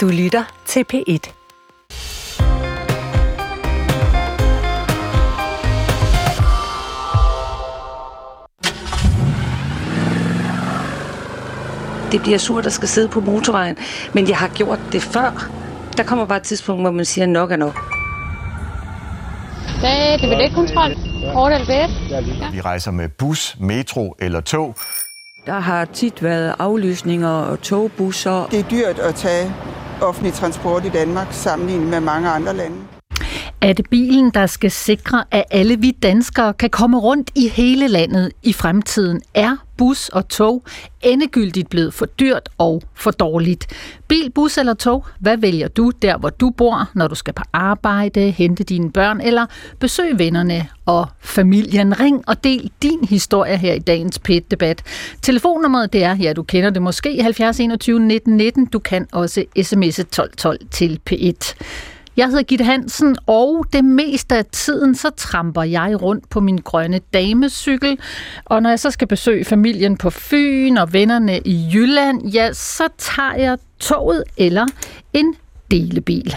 Du lytter til P1. det bliver surt at skal sidde på motorvejen, men jeg har gjort det før. Der kommer bare et tidspunkt, hvor man siger, nok er nok. Det er. Kort eller billet? Ja. Vi rejser med bus, metro eller tog. Der har tit været aflysninger og togbusser. Det er dyrt at tage offentlig transport i Danmark sammenlignet med mange andre lande. Er det bilen, der skal sikre, at alle vi danskere kan komme rundt i hele landet i fremtiden? Er bus og tog endegyldigt blevet for dyrt og for dårligt? Bil, bus eller tog? Hvad vælger du der, hvor du bor, når du skal på arbejde, hente dine børn eller besøge vennerne og familien? Ring og del din historie her i dagens PET-debat. Telefonnummeret det er, ja du kender det måske, 70 21 19 19. Du kan også sms'e 1212 til P1. Jeg hedder Gitte Hansen, og det meste af tiden, så tramper jeg rundt på min grønne damecykel. Og når jeg så skal besøge familien på Fyn og vennerne i Jylland, ja, så tager jeg toget eller en delebil.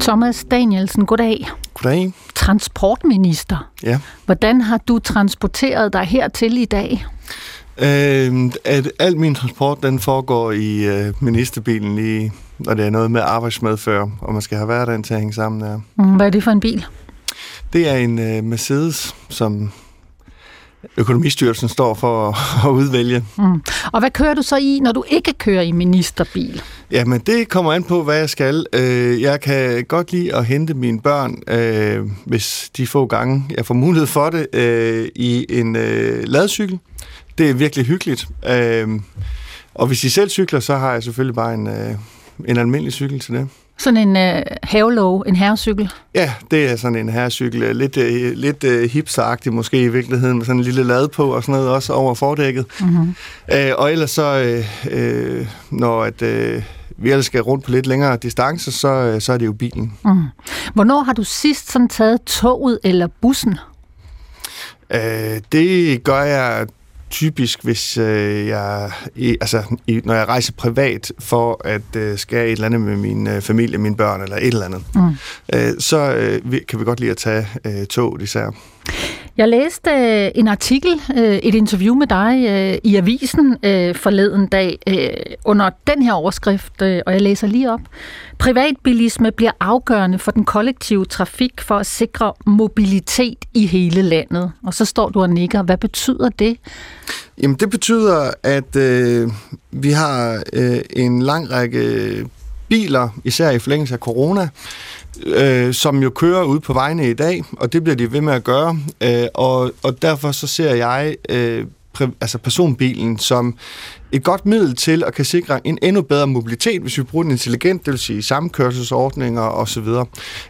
Thomas Danielsen, goddag. Goddag. Transportminister. Ja. Hvordan har du transporteret dig hertil i dag? Øh, at al min transport, den foregår i øh, ministerbilen, i, når det er noget med arbejdsmedfører, og man skal have hverdagen til at hænge sammen. Ja. Mm, hvad er det for en bil? Det er en øh, Mercedes, som Økonomistyrelsen står for at, udvælge. Mm. Og hvad kører du så i, når du ikke kører i ministerbil? Jamen, det kommer an på, hvad jeg skal. Øh, jeg kan godt lide at hente mine børn, øh, hvis de få gange, jeg får mulighed for det, øh, i en ladcykel. Det er virkelig hyggeligt. Og hvis de selv cykler, så har jeg selvfølgelig bare en, en almindelig cykel til det. Sådan en øh, havelov, en herrecykel? Ja, det er sådan en herrecykel. Lidt, øh, lidt øh, hipsteragtig måske i virkeligheden, med sådan en lille lad på og sådan noget også over fordækket. Mm-hmm. Øh, og ellers så, øh, øh, når at, øh, vi ellers skal rundt på lidt længere distancer, så, øh, så er det jo bilen. Mm. Hvornår har du sidst sådan taget toget eller bussen? Øh, det gør jeg typisk, hvis øh, jeg, i, altså, i, når jeg rejser privat for at øh, skal et eller andet med min øh, familie, mine børn eller et eller andet, mm. øh, så øh, kan vi godt lide at tage øh, tog især. Jeg læste øh, en artikel, øh, et interview med dig øh, i avisen øh, forleden dag øh, under den her overskrift, øh, og jeg læser lige op. Privatbilisme bliver afgørende for den kollektive trafik for at sikre mobilitet i hele landet. Og så står du og nikker. Hvad betyder det? Jamen det betyder, at øh, vi har øh, en lang række biler, især i forlængelse af corona, øh, som jo kører ud på vejene i dag, og det bliver de ved med at gøre. Øh, og, og derfor så ser jeg øh, altså personbilen som et godt middel til at kan sikre en endnu bedre mobilitet, hvis vi bruger den intelligent, det vil sige samkørselsordninger osv.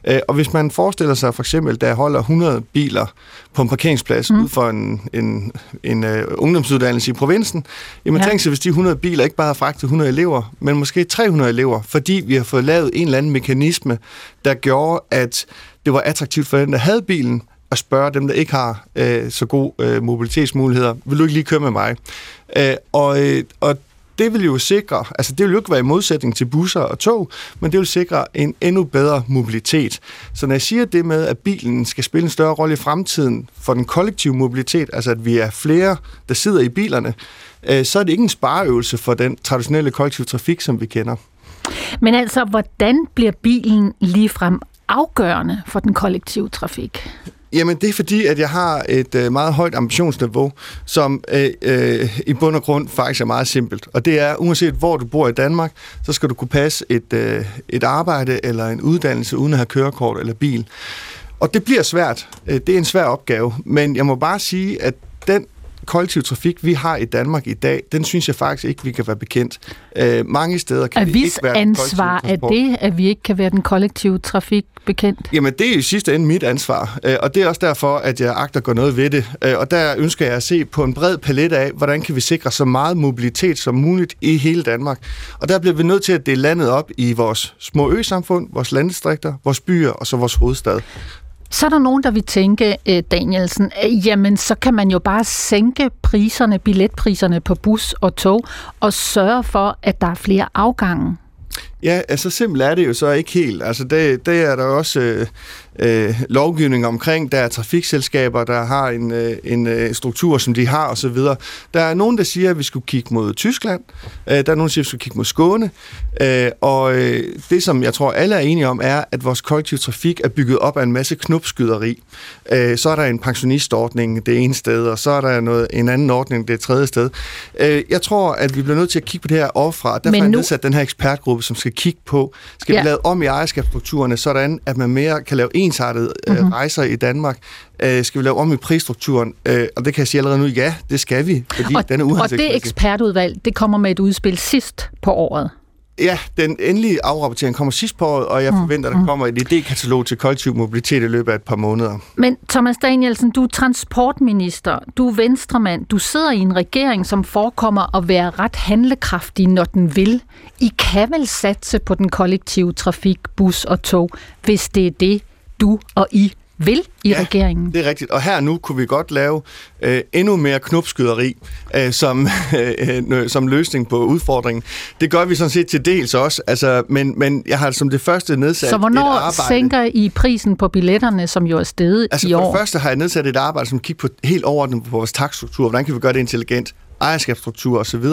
Øh, og hvis man forestiller sig for eksempel, der holder 100 biler på en parkeringsplads mm. ud for en, en, en uh, ungdomsuddannelse i provinsen, jamen ja. tænk sig, hvis de 100 biler ikke bare har fragtet 100 elever, men måske 300 elever, fordi vi har fået lavet en eller anden mekanisme, der gjorde, at det var attraktivt for den, der havde bilen, at spørge dem, der ikke har øh, så gode øh, mobilitetsmuligheder, vil du ikke lige køre med mig? Øh, og, øh, og det vil jo sikre, altså det vil jo ikke være i modsætning til busser og tog, men det vil sikre en endnu bedre mobilitet. Så når jeg siger det med, at bilen skal spille en større rolle i fremtiden for den kollektive mobilitet, altså at vi er flere, der sidder i bilerne, øh, så er det ikke en spareøvelse for den traditionelle kollektive trafik, som vi kender. Men altså, hvordan bliver bilen ligefrem afgørende for den kollektive trafik? Jamen, det er fordi, at jeg har et øh, meget højt ambitionsniveau, som øh, øh, i bund og grund faktisk er meget simpelt. Og det er, uanset hvor du bor i Danmark, så skal du kunne passe et, øh, et arbejde eller en uddannelse uden at have kørekort eller bil. Og det bliver svært. Øh, det er en svær opgave. Men jeg må bare sige, at den kollektiv trafik, vi har i Danmark i dag, den synes jeg faktisk ikke, vi kan være bekendt. Øh, mange steder kan er vi ikke være ansvar er det, at vi ikke kan være den kollektive trafik bekendt? Jamen, det er i sidste ende mit ansvar, øh, og det er også derfor, at jeg agter at gå noget ved det. Øh, og der ønsker jeg at se på en bred palet af, hvordan kan vi sikre så meget mobilitet som muligt i hele Danmark. Og der bliver vi nødt til at dele landet op i vores små ø-samfund, vores landdistrikter, vores byer og så vores hovedstad. Så er der nogen, der vil tænke, øh, Danielsen, øh, jamen så kan man jo bare sænke priserne, billetpriserne på bus og tog, og sørge for, at der er flere afgange. Ja, altså simpelt er det jo så ikke helt. Altså det, det er der også øh, øh, lovgivning omkring. Der er trafikselskaber, der har en, øh, en øh, struktur, som de har osv. Der er nogen, der siger, at vi skulle kigge mod Tyskland. Øh, der er nogen, der siger, at vi skulle kigge mod Skåne. Øh, og øh, det, som jeg tror, alle er enige om, er, at vores kollektive trafik er bygget op af en masse knopskyderi. Øh, så er der en pensionistordning det ene sted, og så er der noget, en anden ordning det tredje sted. Øh, jeg tror, at vi bliver nødt til at kigge på det her overfra. Derfor nu- nedsat den her ekspertgruppe, som skal kigge på, skal Ja. vi lave om i ejerskabsstrukturerne, sådan at man mere kan lave ensartede mm-hmm. øh, rejser i Danmark? Øh, skal vi lave om i prisstrukturen? Øh, og det kan jeg sige allerede nu, ja, det skal vi, fordi Og, den er og det ekspertudvalg, det kommer med et udspil sidst på året. Ja, den endelige afrapportering kommer sidst på året, og jeg Mm, forventer, at der kommer et idékatalog til kollektiv mobilitet i løbet af et par måneder. Men Thomas Danielsen, du er transportminister, du er venstremand, du sidder i en regering, som forekommer at være ret handlekraftig, når den vil. I kan vel satse på den kollektive trafik, bus og tog, hvis det er det, du og I vil i Ja, regeringen. Det er rigtigt. Og her nu kunne vi godt lave øh, endnu mere knopskyderi øh, som, øh, som løsning på udfordringen. Det gør vi sådan set til dels også, altså, men, men jeg har som det første nedsat Så et hvornår arbejde. sænker I prisen på billetterne, som jo er steget Altså i for år? det første har jeg nedsat et arbejde, som kigger på helt overordnet på vores takstruktur. Hvordan kan vi gøre det intelligent? Ejerskabsstruktur osv.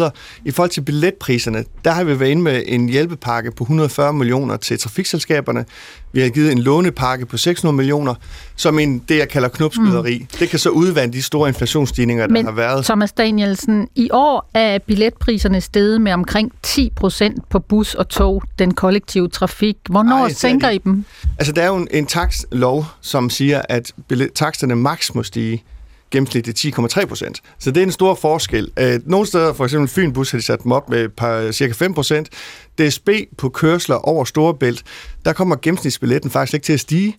I forhold til billetpriserne, der har vi været inde med en hjælpepakke på 140 millioner til trafikselskaberne. Vi har givet en lånepakke på 600 millioner, som en, det, jeg kalder knopskyderi. Mm. Det kan så udvande de store inflationsstigninger, der Men har været. Thomas Danielsen, i år er billetpriserne steget med omkring 10 procent på bus og tog, den kollektive trafik. Hvornår Ej, er sænker I dem? Altså, der er jo en, en takstlov, som siger, at billet, taksterne maks må stige gennemsnitligt 10,3 procent. Så det er en stor forskel. Øh, nogle steder, for eksempel Fyn Bus, har de sat dem op med par, cirka 5 procent. DSB på kørsler over Storebælt, der kommer gennemsnitsbilletten faktisk ikke til at stige.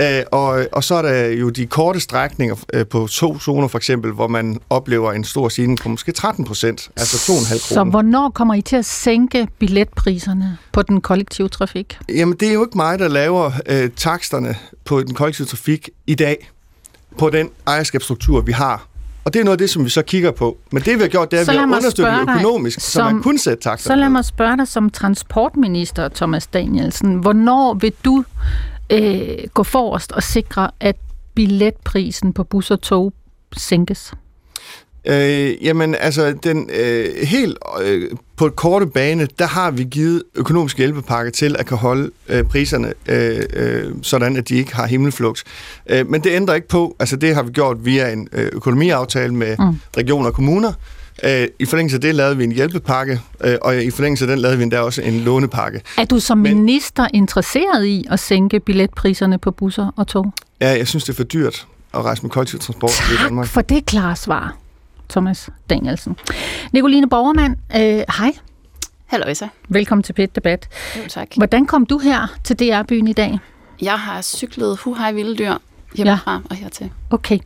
Øh, og, og så er der jo de korte strækninger øh, på to zoner for eksempel, hvor man oplever en stor stigning på måske 13 procent, altså 2,5 Så kroner. hvornår kommer I til at sænke billetpriserne på den kollektive trafik? Jamen, det er jo ikke mig, der laver øh, taksterne på den kollektive trafik i dag, på den ejerskabsstruktur, vi har. Og det er noget af det, som vi så kigger på. Men det, vi har gjort, det er, at Så vi har understøttet dig, økonomisk, så som- man kunne sætte taksterne. Så lad mig spørge dig som transportminister, Thomas Danielsen. Hvornår vil du øh, gå forrest og sikre, at billetprisen på bus og tog sænkes? Øh, jamen, altså, den øh, helt øh, på et korte bane, der har vi givet økonomisk hjælpepakke til at kan holde øh, priserne øh, øh, sådan, at de ikke har himmelflugt. Øh, men det ændrer ikke på, altså det har vi gjort via en øh, økonomiaftale med mm. regioner og kommuner. Øh, I forlængelse af det lavede vi en hjælpepakke, øh, og i forlængelse af den lavede vi endda også en lånepakke. Er du som Men- minister interesseret i at sænke billetpriserne på busser og tog? Ja, jeg synes, det er for dyrt at rejse med kollektiv transport i Danmark. Tak for det klare svar, Thomas Danielsen. Nicoline Borgermand, øh, hej. Hallo Isa. Velkommen til Pet Debat. Jo, tak. Hvordan kom du her til DR-byen i dag? Jeg har cyklet huhej vilde dyr hjemmefra ja. og hertil. Okay.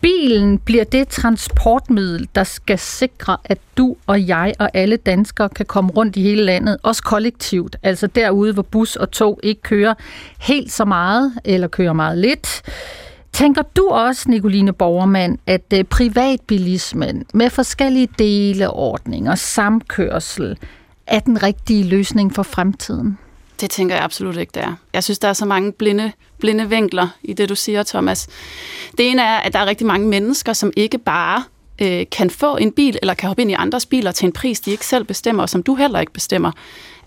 Bilen bliver det transportmiddel, der skal sikre, at du og jeg og alle danskere kan komme rundt i hele landet, også kollektivt, altså derude, hvor bus og tog ikke kører helt så meget, eller kører meget lidt. Tænker du også, Nicoline Borgermand, at øh, privatbilismen med forskellige deleordninger, samkørsel, er den rigtige løsning for fremtiden? Det tænker jeg absolut ikke, det er. Jeg synes, der er så mange blinde, blinde vinkler i det, du siger, Thomas. Det ene er, at der er rigtig mange mennesker, som ikke bare øh, kan få en bil, eller kan hoppe ind i andres biler til en pris, de ikke selv bestemmer, og som du heller ikke bestemmer.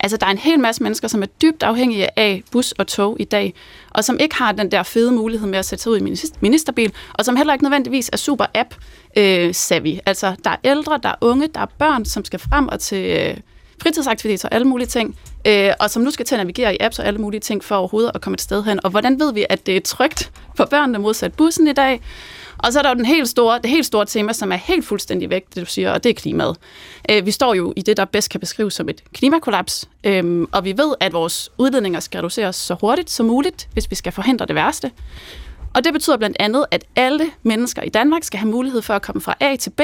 Altså, der er en hel masse mennesker, som er dybt afhængige af bus og tog i dag, og som ikke har den der fede mulighed med at sætte sig ud i ministerbil, og som heller ikke nødvendigvis er super app øh, savvy. Altså, der er ældre, der er unge, der er børn, som skal frem og til øh, fritidsaktiviteter og alle mulige ting, øh, og som nu skal til at navigere i apps og alle mulige ting for overhovedet at komme et sted hen. Og hvordan ved vi, at det er trygt for børnene modsat bussen i dag? Og så er der jo den helt store, det helt store tema, som er helt fuldstændig væk, det du siger, og det er klimaet. Øh, vi står jo i det, der bedst kan beskrives som et klimakollaps, øhm, og vi ved, at vores udledninger skal reduceres så hurtigt som muligt, hvis vi skal forhindre det værste. Og det betyder blandt andet, at alle mennesker i Danmark skal have mulighed for at komme fra A til B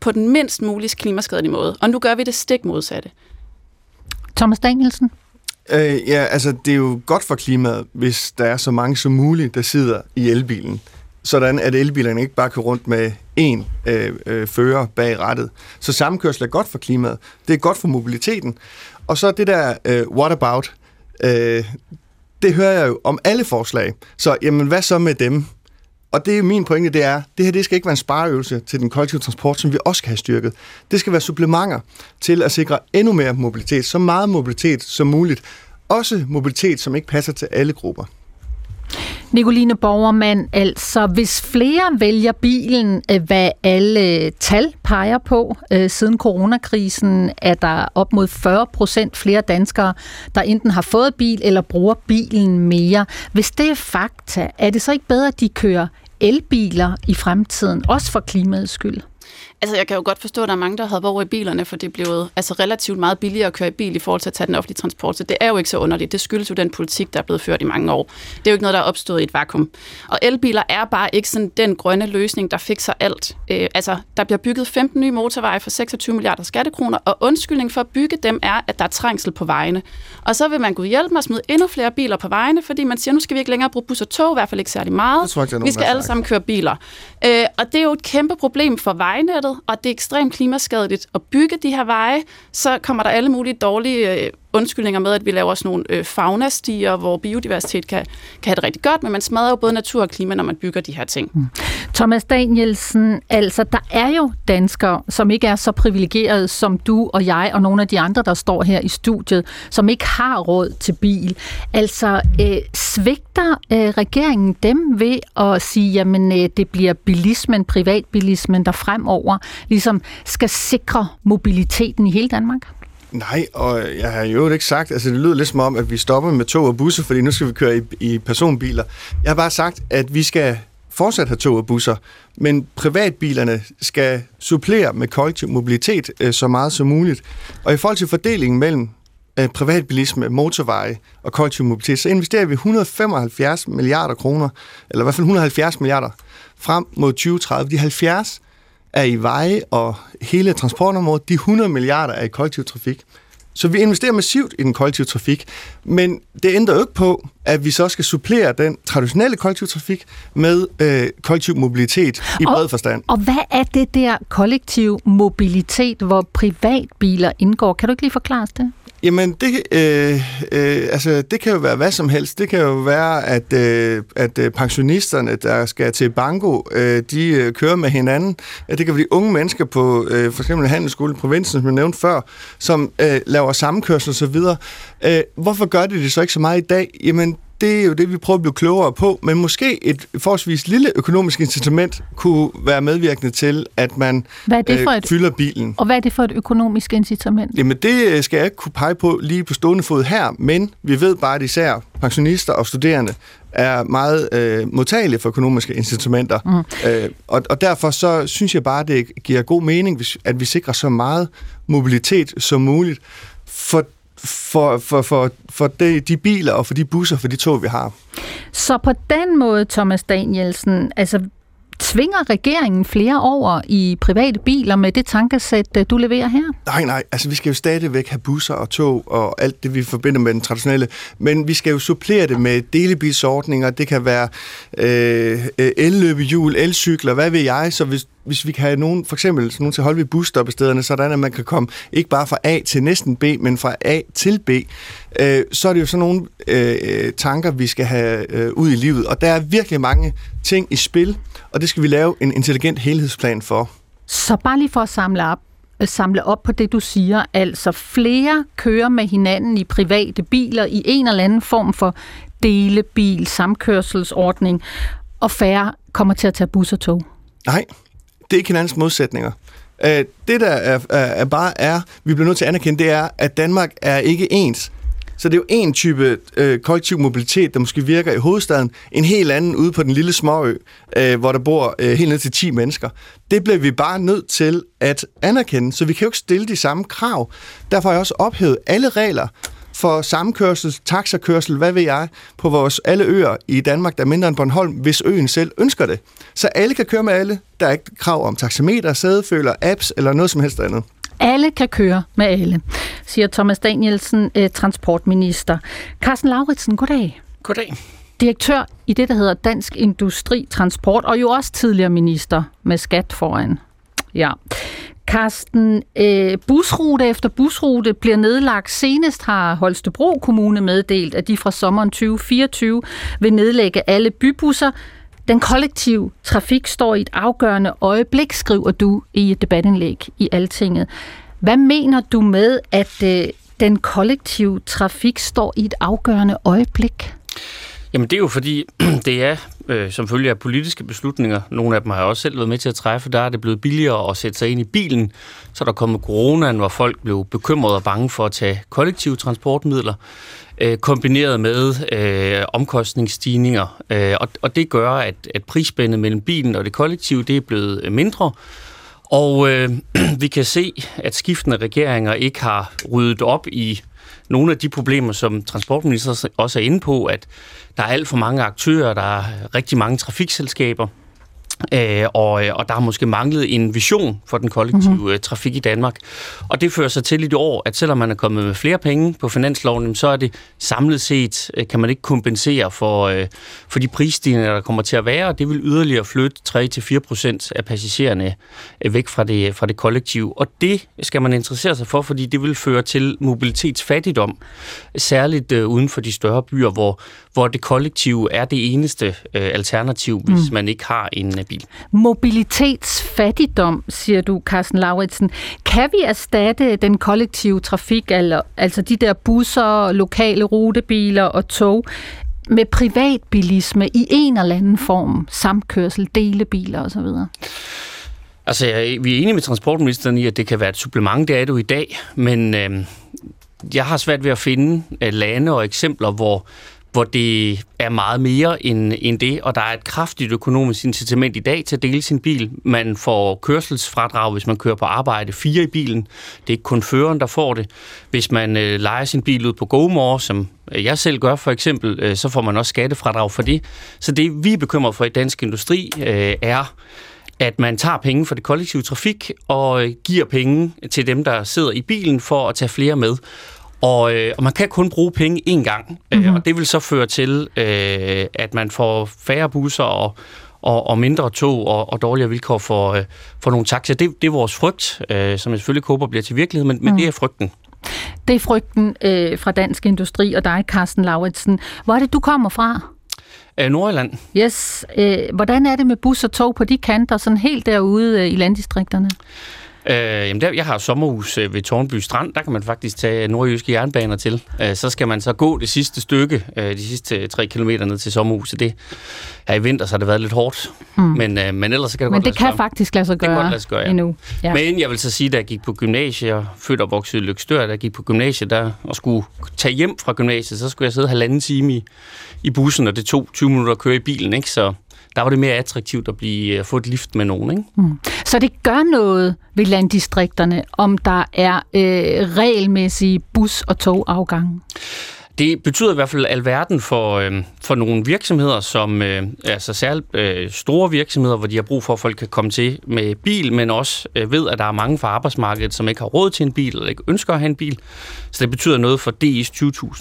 på den mindst mulige klimaskadelige måde. Og nu gør vi det stik modsatte. Thomas Danielsen? Øh, ja, altså det er jo godt for klimaet, hvis der er så mange som muligt, der sidder i elbilen. Sådan at elbilerne ikke bare kører rundt med én øh, øh, fører bag rattet. Så sammenkørsel er godt for klimaet. Det er godt for mobiliteten. Og så det der øh, what about, øh, det hører jeg jo om alle forslag. Så jamen, hvad så med dem? Og det er min pointe, det er, det her det skal ikke være en spareøvelse til den kollektive transport, som vi også skal have styrket. Det skal være supplementer til at sikre endnu mere mobilitet, så meget mobilitet som muligt. Også mobilitet, som ikke passer til alle grupper. Nicoline Borgermand, altså hvis flere vælger bilen, øh, hvad alle øh, tal peger på, øh, siden coronakrisen er der op mod 40 procent flere danskere, der enten har fået bil eller bruger bilen mere. Hvis det er fakta, er det så ikke bedre, at de kører elbiler i fremtiden, også for klimaets skyld? Altså, jeg kan jo godt forstå, at der er mange, der har over i bilerne, for det er blevet altså, relativt meget billigere at køre i bil i forhold til at tage den offentlige transport. Så det er jo ikke så underligt. Det skyldes jo den politik, der er blevet ført i mange år. Det er jo ikke noget, der er opstået i et vakuum. Og elbiler er bare ikke sådan den grønne løsning, der fikser alt. Øh, altså, der bliver bygget 15 nye motorveje for 26 milliarder skattekroner, og undskyldning for at bygge dem er, at der er trængsel på vejene. Og så vil man gå hjælpe med at smide endnu flere biler på vejene, fordi man siger, nu skal vi ikke længere bruge bus og tog, i hvert fald ikke særlig meget. tror jeg, vi skal alle sammen køre biler. Øh, og det er jo et kæmpe problem for vejnettet, og det er ekstremt klimaskadeligt at bygge de her veje, så kommer der alle mulige dårlige øh, undskyldninger med, at vi laver sådan nogle øh, faunastier, hvor biodiversitet kan, kan have det rigtig godt, men man smadrer jo både natur og klima, når man bygger de her ting. Mm. Thomas Danielsen, altså der er jo danskere, som ikke er så privilegerede som du og jeg og nogle af de andre, der står her i studiet, som ikke har råd til bil. Altså øh, svigter øh, regeringen dem ved at sige, jamen øh, det bliver bilismen, privatbilismen, der fremover ligesom skal sikre mobiliteten i hele Danmark? Nej, og jeg har jo ikke sagt, altså det lyder lidt som om, at vi stopper med tog og busser, fordi nu skal vi køre i, i personbiler. Jeg har bare sagt, at vi skal fortsat have tog og busser, men privatbilerne skal supplere med kollektiv mobilitet øh, så meget som muligt. Og i forhold til fordelingen mellem øh, privatbilisme, motorveje og kollektiv mobilitet, så investerer vi 175 milliarder kroner, eller i hvert fald 170 milliarder frem mod 2030. De 70 er i veje og hele transportområdet. De 100 milliarder er i kollektiv trafik. Så vi investerer massivt i den kollektive trafik, men det ændrer jo ikke på, at vi så skal supplere den traditionelle kollektiv trafik med øh, kollektiv mobilitet i og, bred forstand. Og hvad er det der kollektiv mobilitet, hvor privatbiler indgår? Kan du ikke lige forklare det? Jamen, det, øh, øh, altså, det kan jo være hvad som helst. Det kan jo være, at, øh, at øh, pensionisterne, der skal til banko, øh, de øh, kører med hinanden. Det kan blive unge mennesker på øh, for eksempel handelsskole i provinsen, som jeg nævnte før, som øh, laver sammenkørsel osv. Øh, hvorfor gør de det så ikke så meget i dag? Jamen, det er jo det, vi prøver at blive klogere på, men måske et forholdsvis lille økonomisk incitament kunne være medvirkende til, at man hvad er det for øh, et, fylder bilen. Og hvad er det for et økonomisk incitament? Jamen det øh, skal jeg ikke kunne pege på lige på stående fod her, men vi ved bare, at især pensionister og studerende er meget øh, modtagelige for økonomiske incitamenter. Mm. Øh, og, og derfor så synes jeg bare, at det giver god mening, at vi sikrer så meget mobilitet som muligt. For for, for, for, for de, de biler og for de busser, for de tog, vi har. Så på den måde, Thomas Danielsen, altså Tvinger regeringen flere over i private biler med det tankesæt, øh, du leverer her? Nej, nej. Altså, vi skal jo stadigvæk have busser og tog og alt det, vi forbinder med den traditionelle. Men vi skal jo supplere det med delebilsordninger. Det kan være øh, øh elløbehjul, elcykler, hvad ved jeg. Så hvis, hvis vi kan have nogen, for eksempel nogen til at holde ved busstoppestederne, sådan at man kan komme ikke bare fra A til næsten B, men fra A til B, øh, så er det jo sådan nogle øh, tanker, vi skal have øh, ud i livet. Og der er virkelig mange ting i spil, og det skal vi lave en intelligent helhedsplan for. Så bare lige for at samle op, øh, samle op på det, du siger. Altså flere kører med hinanden i private biler i en eller anden form for delebil, samkørselsordning, og færre kommer til at tage bus og tog. Nej, det er ikke hinandens modsætninger. Øh, det, der er, er bare er, vi bliver nødt til at anerkende, det er, at Danmark er ikke ens. Så det er jo en type øh, kollektiv mobilitet, der måske virker i hovedstaden, en helt anden ude på den lille småø, øh, hvor der bor øh, helt ned til 10 mennesker. Det bliver vi bare nødt til at anerkende, så vi kan jo ikke stille de samme krav. Derfor har jeg også ophævet alle regler for samkørsel, taxakørsel, hvad ved jeg, på vores alle øer i Danmark, der er mindre end Bornholm, hvis øen selv ønsker det. Så alle kan køre med alle. Der er ikke krav om taxameter, sædeføler, apps eller noget som helst andet. Alle kan køre med alle, siger Thomas Danielsen, eh, transportminister. Carsten Lauritsen, goddag. Goddag. Direktør i det, der hedder Dansk Industri Transport, og jo også tidligere minister med skat foran. Ja. Carsten, øh, busrute efter busrute bliver nedlagt. Senest har Holstebro Kommune meddelt, at de fra sommeren 2024 vil nedlægge alle bybusser. Den kollektive trafik står i et afgørende øjeblik, skriver du i et debatindlæg i Altinget. Hvad mener du med, at øh, den kollektive trafik står i et afgørende øjeblik? Jamen det er jo fordi, det er øh, som følge af politiske beslutninger, nogle af dem har jeg også selv været med til at træffe, der er det blevet billigere at sætte sig ind i bilen. Så er der kommet coronaen, hvor folk blev bekymrede og bange for at tage kollektive transportmidler, øh, kombineret med øh, omkostningsstigninger. Øh, og, og det gør, at, at prisspændet mellem bilen og det kollektive, det er blevet øh, mindre. Og øh, vi kan se, at skiftende regeringer ikke har ryddet op i nogle af de problemer, som transportminister også er inde på, at der er alt for mange aktører, der er rigtig mange trafikselskaber, Øh, og, og der har måske manglet en vision for den kollektive mm-hmm. trafik i Danmark. Og det fører sig til i det år, at selvom man er kommet med flere penge på finansloven, så er det samlet set, øh, kan man ikke kompensere for, øh, for de prisstigninger, der kommer til at være, og det vil yderligere flytte 3-4 procent af passagererne øh, væk fra det, fra det kollektive. Og det skal man interessere sig for, fordi det vil føre til mobilitetsfattigdom, særligt øh, uden for de større byer, hvor, hvor det kollektive er det eneste øh, alternativ, hvis mm. man ikke har en bil. Mobilitetsfattigdom, siger du, Carsten Lauritsen. Kan vi erstatte den kollektive trafik, eller, altså de der busser, lokale rutebiler og tog, med privatbilisme i en eller anden form, samkørsel, delebiler osv.? Altså, vi er enige med transportministeren i, at det kan være et supplement, det er du i dag, men øh, jeg har svært ved at finde øh, lande og eksempler, hvor hvor det er meget mere end, end det, og der er et kraftigt økonomisk incitament i dag til at dele sin bil. Man får kørselsfradrag, hvis man kører på arbejde, fire i bilen. Det er ikke kun føreren, der får det. Hvis man øh, leger sin bil ud på GoMore, som øh, jeg selv gør for eksempel, øh, så får man også skattefradrag for det. Så det, vi er bekymret for i dansk industri, øh, er, at man tager penge fra det kollektive trafik og øh, giver penge til dem, der sidder i bilen for at tage flere med. Og, øh, og man kan kun bruge penge én gang, mm-hmm. øh, og det vil så føre til, øh, at man får færre busser og, og, og mindre tog og, og dårligere vilkår for, øh, for nogle taxaer. Det, det er vores frygt, øh, som jeg selvfølgelig håber bliver til virkelighed, men, mm. men mhm. det er frygten. Det er frygten øh, fra Dansk Industri og dig, Carsten Lauritsen. Hvor er det, du kommer fra? Øh, Nordjylland. Yes. Øh, hvordan er det med bus og tog på de kanter, sådan helt derude øh, i landdistrikterne? Øh, jamen der, jeg har sommerhus øh, ved Tornby Strand, der kan man faktisk tage nordjyske jernbaner til. Øh, så skal man så gå det sidste stykke, øh, de sidste tre kilometer ned til sommerhuset. Det, her i vinter så har det været lidt hårdt, mm. men, øh, men ellers så kan det men godt det kan faktisk lade sig gøre, det kan lade sig gøre ja. endnu. Ja. Men jeg vil så sige, da jeg gik på gymnasiet, jeg født og vokset i Lykstør, da jeg gik på gymnasiet der, og skulle tage hjem fra gymnasiet, så skulle jeg sidde halvanden time i, i bussen, og det tog 20 minutter at køre i bilen, ikke? Så der var det mere attraktivt at blive, at øh, få et lift med nogen. Ikke? Mm. Så det gør noget ved landdistrikterne, om der er øh, regelmæssige bus- og togafgange? Det betyder i hvert fald alverden for, øh, for nogle virksomheder, som øh, altså særligt øh, store virksomheder, hvor de har brug for, at folk kan komme til med bil, men også øh, ved, at der er mange fra arbejdsmarkedet, som ikke har råd til en bil, eller ikke ønsker at have en bil. Så det betyder noget for DI's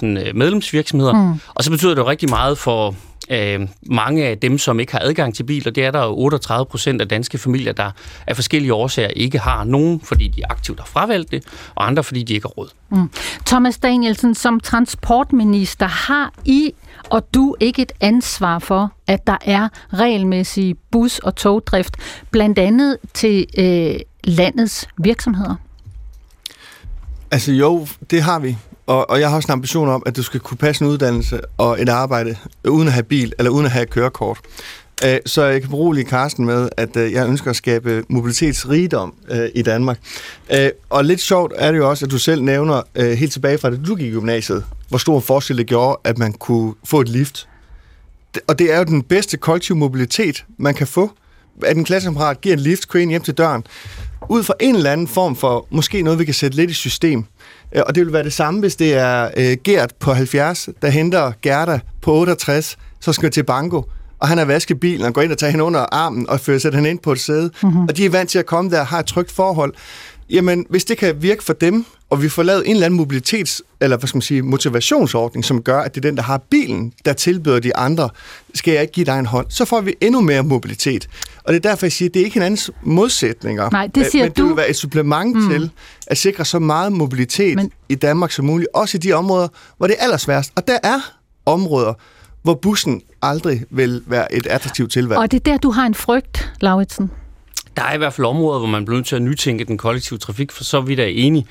20.000 øh, medlemsvirksomheder. Mm. Og så betyder det rigtig meget for øh, mange af dem, som ikke har adgang til bil, og det er der jo 38 procent af danske familier, der af forskellige årsager ikke har nogen, fordi de aktivt har fravalgt det, og andre, fordi de ikke har råd. Mm. Thomas Danielsen, som transportminister, har I og du ikke et ansvar for, at der er regelmæssig bus- og togdrift, blandt andet til øh, landets virksomheder? Altså jo, det har vi. Og, og jeg har også en ambition om, at du skal kunne passe en uddannelse og et arbejde uden at have bil eller uden at have kørekort. Øh, så jeg kan berolige Karsten med, at øh, jeg ønsker at skabe mobilitetsrigdom øh, i Danmark. Og lidt sjovt er det jo også, at du selv nævner helt tilbage fra, da du gik i gymnasiet, hvor stor forskel det gjorde, at man kunne få et lift. Og det er jo den bedste kollektiv mobilitet, man kan få. At en klassekammerat giver en lift, kører hjem til døren, ud fra en eller anden form for måske noget, vi kan sætte lidt i system. Øh, og det vil være det samme, hvis det er øh, Gert på 70, der henter Gerda på 68, så skal til banko, og han har vasket bilen og går ind og tager hende under armen og fører sætter hende ind på et sæde. Mm-hmm. Og de er vant til at komme der og har et trygt forhold. Jamen hvis det kan virke for dem, og vi får lavet en eller anden mobilitets- eller hvad skal man sige, motivationsordning, som gør, at det er den, der har bilen, der tilbyder de andre, skal jeg ikke give dig en hånd, så får vi endnu mere mobilitet. Og det er derfor, jeg siger, at det er ikke hinandens modsætninger. Nej, det siger men det du. vil være et supplement mm. til at sikre så meget mobilitet Men- i Danmark som muligt, også i de områder, hvor det er allersværest. Og der er områder, hvor bussen aldrig vil være et attraktivt tilvalg. Og det er der, du har en frygt, Lauritsen. Der er i hvert fald områder, hvor man bliver nødt til at nytænke den kollektive trafik, for så vidt er enige.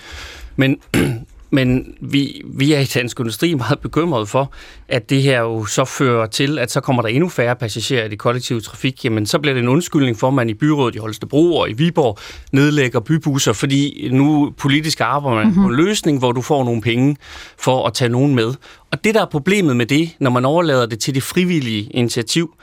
Men, men vi, vi er i Dansk Industri meget bekymrede for, at det her jo så fører til, at så kommer der endnu færre passagerer i det kollektive trafik. Jamen, så bliver det en undskyldning for, at man i byrådet i Holstebro og i Viborg nedlægger bybusser, fordi nu politisk arbejder man mm-hmm. på en løsning, hvor du får nogle penge for at tage nogen med. Og det, der er problemet med det, når man overlader det til det frivillige initiativ,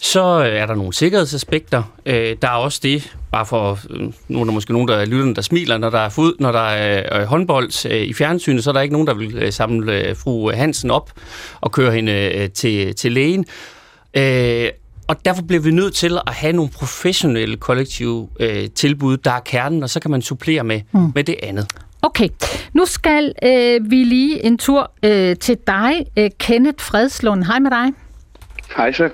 så er der nogle sikkerhedsaspekter. Øh, Der er også det, bare for, øh, nu er der måske nogen, der lytter, der smiler, når der er, fod, når der er øh, håndbold øh, i fjernsynet, så er der ikke nogen, der vil øh, samle øh, fru Hansen op og køre hende øh, til, til lægen. Øh, og derfor bliver vi nødt til at have nogle professionelle kollektive øh, tilbud, der er kernen, og så kan man supplere med, mm. med det andet. Okay, nu skal øh, vi lige en tur øh, til dig, øh, Kenneth Fredslund. Hej med dig. Hej så.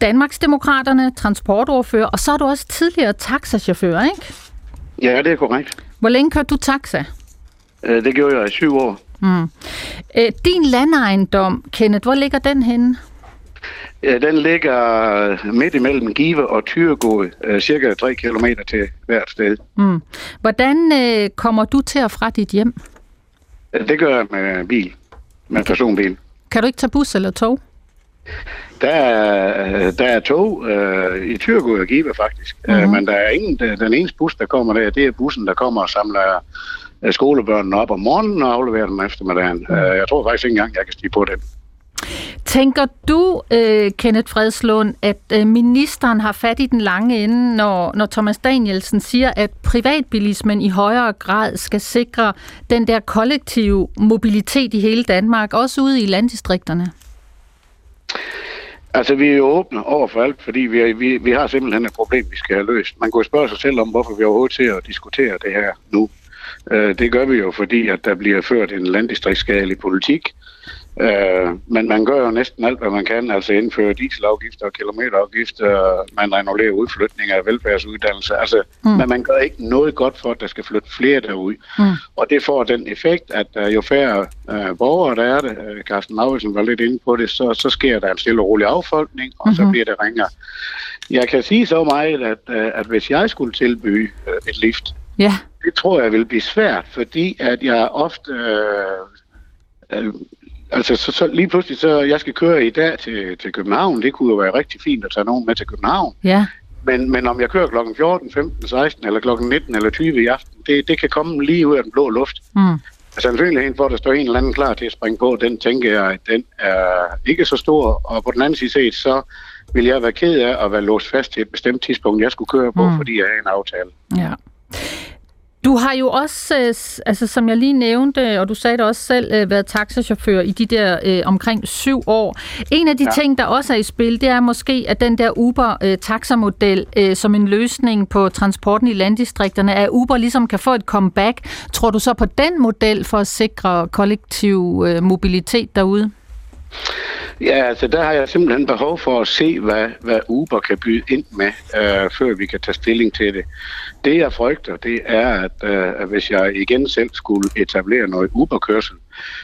Danmarksdemokraterne, transportordfører, og så er du også tidligere taxachauffør, ikke? Ja, det er korrekt. Hvor længe kørte du taxa? Øh, Det gjorde jeg i syv år. Mm. Øh, din landejendom, Kenneth, hvor ligger den henne? Ja, Den ligger midt imellem Give og Tyregod, øh, cirka 3 km til hvert sted. Mm. Hvordan øh, kommer du til og fra dit hjem? Det gør jeg med bil, med personbil. Kan du ikke tage bus eller tog? Der er, der er tog øh, i Tyregod og Give faktisk, mm-hmm. øh, men der er ingen, der- den eneste bus, der kommer der, det er bussen, der kommer og samler øh, skolebørnene op om morgenen og afleverer dem eftermiddagen. Mm. Jeg tror faktisk ikke engang, jeg kan stige på det. Tænker du, øh, Kenneth Fredslund, at øh, ministeren har fat i den lange ende, når, når Thomas Danielsen siger, at privatbilismen i højere grad skal sikre den der kollektive mobilitet i hele Danmark, også ude i landdistrikterne? Altså, vi er jo åbne over for alt, fordi vi, er, vi, vi har simpelthen et problem, vi skal have løst. Man kunne spørge sig selv om, hvorfor vi overhovedet til at diskutere det her nu. Øh, det gør vi jo, fordi at der bliver ført en landdistriktsskadelig politik. Øh, men man gør jo næsten alt, hvad man kan, altså indføre dieselafgifter og kilometerafgifter, man annullerer udflytning af velfærdsuddannelser. Altså, mm. men man gør ikke noget godt for, at der skal flytte flere derud. Mm. Og det får den effekt, at uh, jo færre uh, borgere der er det, uh, Carsten Lauritsen var lidt inde på det, så, så sker der en stille og rolig affolkning, og mm-hmm. så bliver det ringere. Jeg kan sige så meget, at, uh, at hvis jeg skulle tilbyde uh, et lift, Ja. det tror jeg vil blive svært, fordi at jeg ofte... Øh, altså, så, så lige pludselig, så jeg skal køre i dag til, til København. Det kunne jo være rigtig fint at tage nogen med til København. Ja. Men, men om jeg kører klokken 14, 15, 16 eller klokken 19 eller 20 i aften, det, det kan komme lige ud af den blå luft. Mm. Altså, Sandsynligheden for, at der står en eller anden klar til at springe på, den tænker jeg, at den er ikke så stor. Og på den anden side set, så vil jeg være ked af at være låst fast til et bestemt tidspunkt, jeg skulle køre på, Mm. mm. fordi jeg har en aftale. Ja. Du har jo også, øh, altså som jeg lige nævnte, og du sagde det også selv, øh, været taxachauffør i de der øh, omkring syv år. En af de ja. Ja. ting, der også er i spil, det er måske, at den der Uber-taxamodel øh, som en løsning på transporten i landdistrikterne, at Uber ligesom kan få et comeback. Tror du så på den model for at sikre kollektiv øh, mobilitet derude? Ja, altså der har jeg simpelthen behov for at se, hvad, hvad Uber kan byde ind med, øh, før vi kan tage stilling til det. Det jeg frygter, det er, at, øh, hvis jeg igen selv skulle etablere noget Uber-kørsel,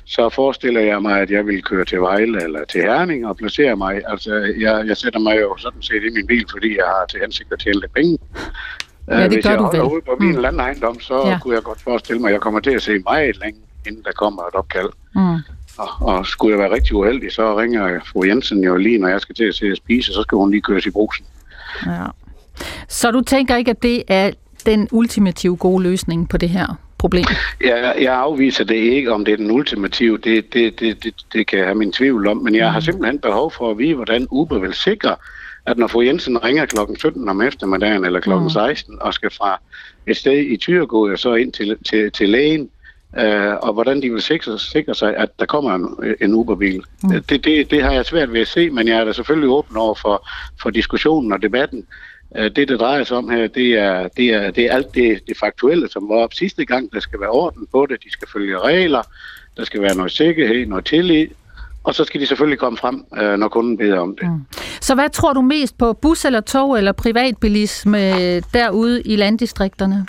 så forestiller jeg mig, at jeg vil køre til Vejle eller til Herning og placere mig. Altså, jeg, jeg sætter mig jo sådan set i min bil, fordi jeg har til hensigt at tjene penge. Ja, det Øh, Hvis gør jeg holder ude på min Mm. landejendom, så ja. kunne jeg godt forestille mig, at jeg kommer til at se meget længe, inden der kommer et opkald. Mm. Og, og skulle jeg være rigtig uheldig, så ringer fru Jensen jo lige, når jeg skal til at se at spise, så skal hun lige køres i brusen. Ja. Så du tænker ikke, at det er den ultimative gode løsning på det her problem? Jeg, jeg afviser det ikke, om det er den ultimative. Det, det, det, det, det kan jeg have min tvivl om, men jeg har simpelthen behov for at vide, hvordan Uber vil sikre, at når fru Jensen ringer klokken 17 om eftermiddagen eller klokken Mm. 16 og skal fra et sted i Tyregod og så ind til, til, til lægen, øh, og hvordan de vil sikre, sikre sig, at der kommer en, en Uberbil. Mm. Det, det, det har jeg svært ved at se, men jeg er da selvfølgelig åben over for, for diskussionen og debatten. Øh, det, det drejer sig om her, det er, det er, det er alt det, det faktuelle, som var op sidste gang. Der skal være orden på det, de skal følge regler, der skal være noget sikkerhed, noget tillid, og så skal de selvfølgelig komme frem, øh, når kunden beder om det. Mm. Så hvad tror du mest på, bus eller tog eller privatbilisme derude i landdistrikterne?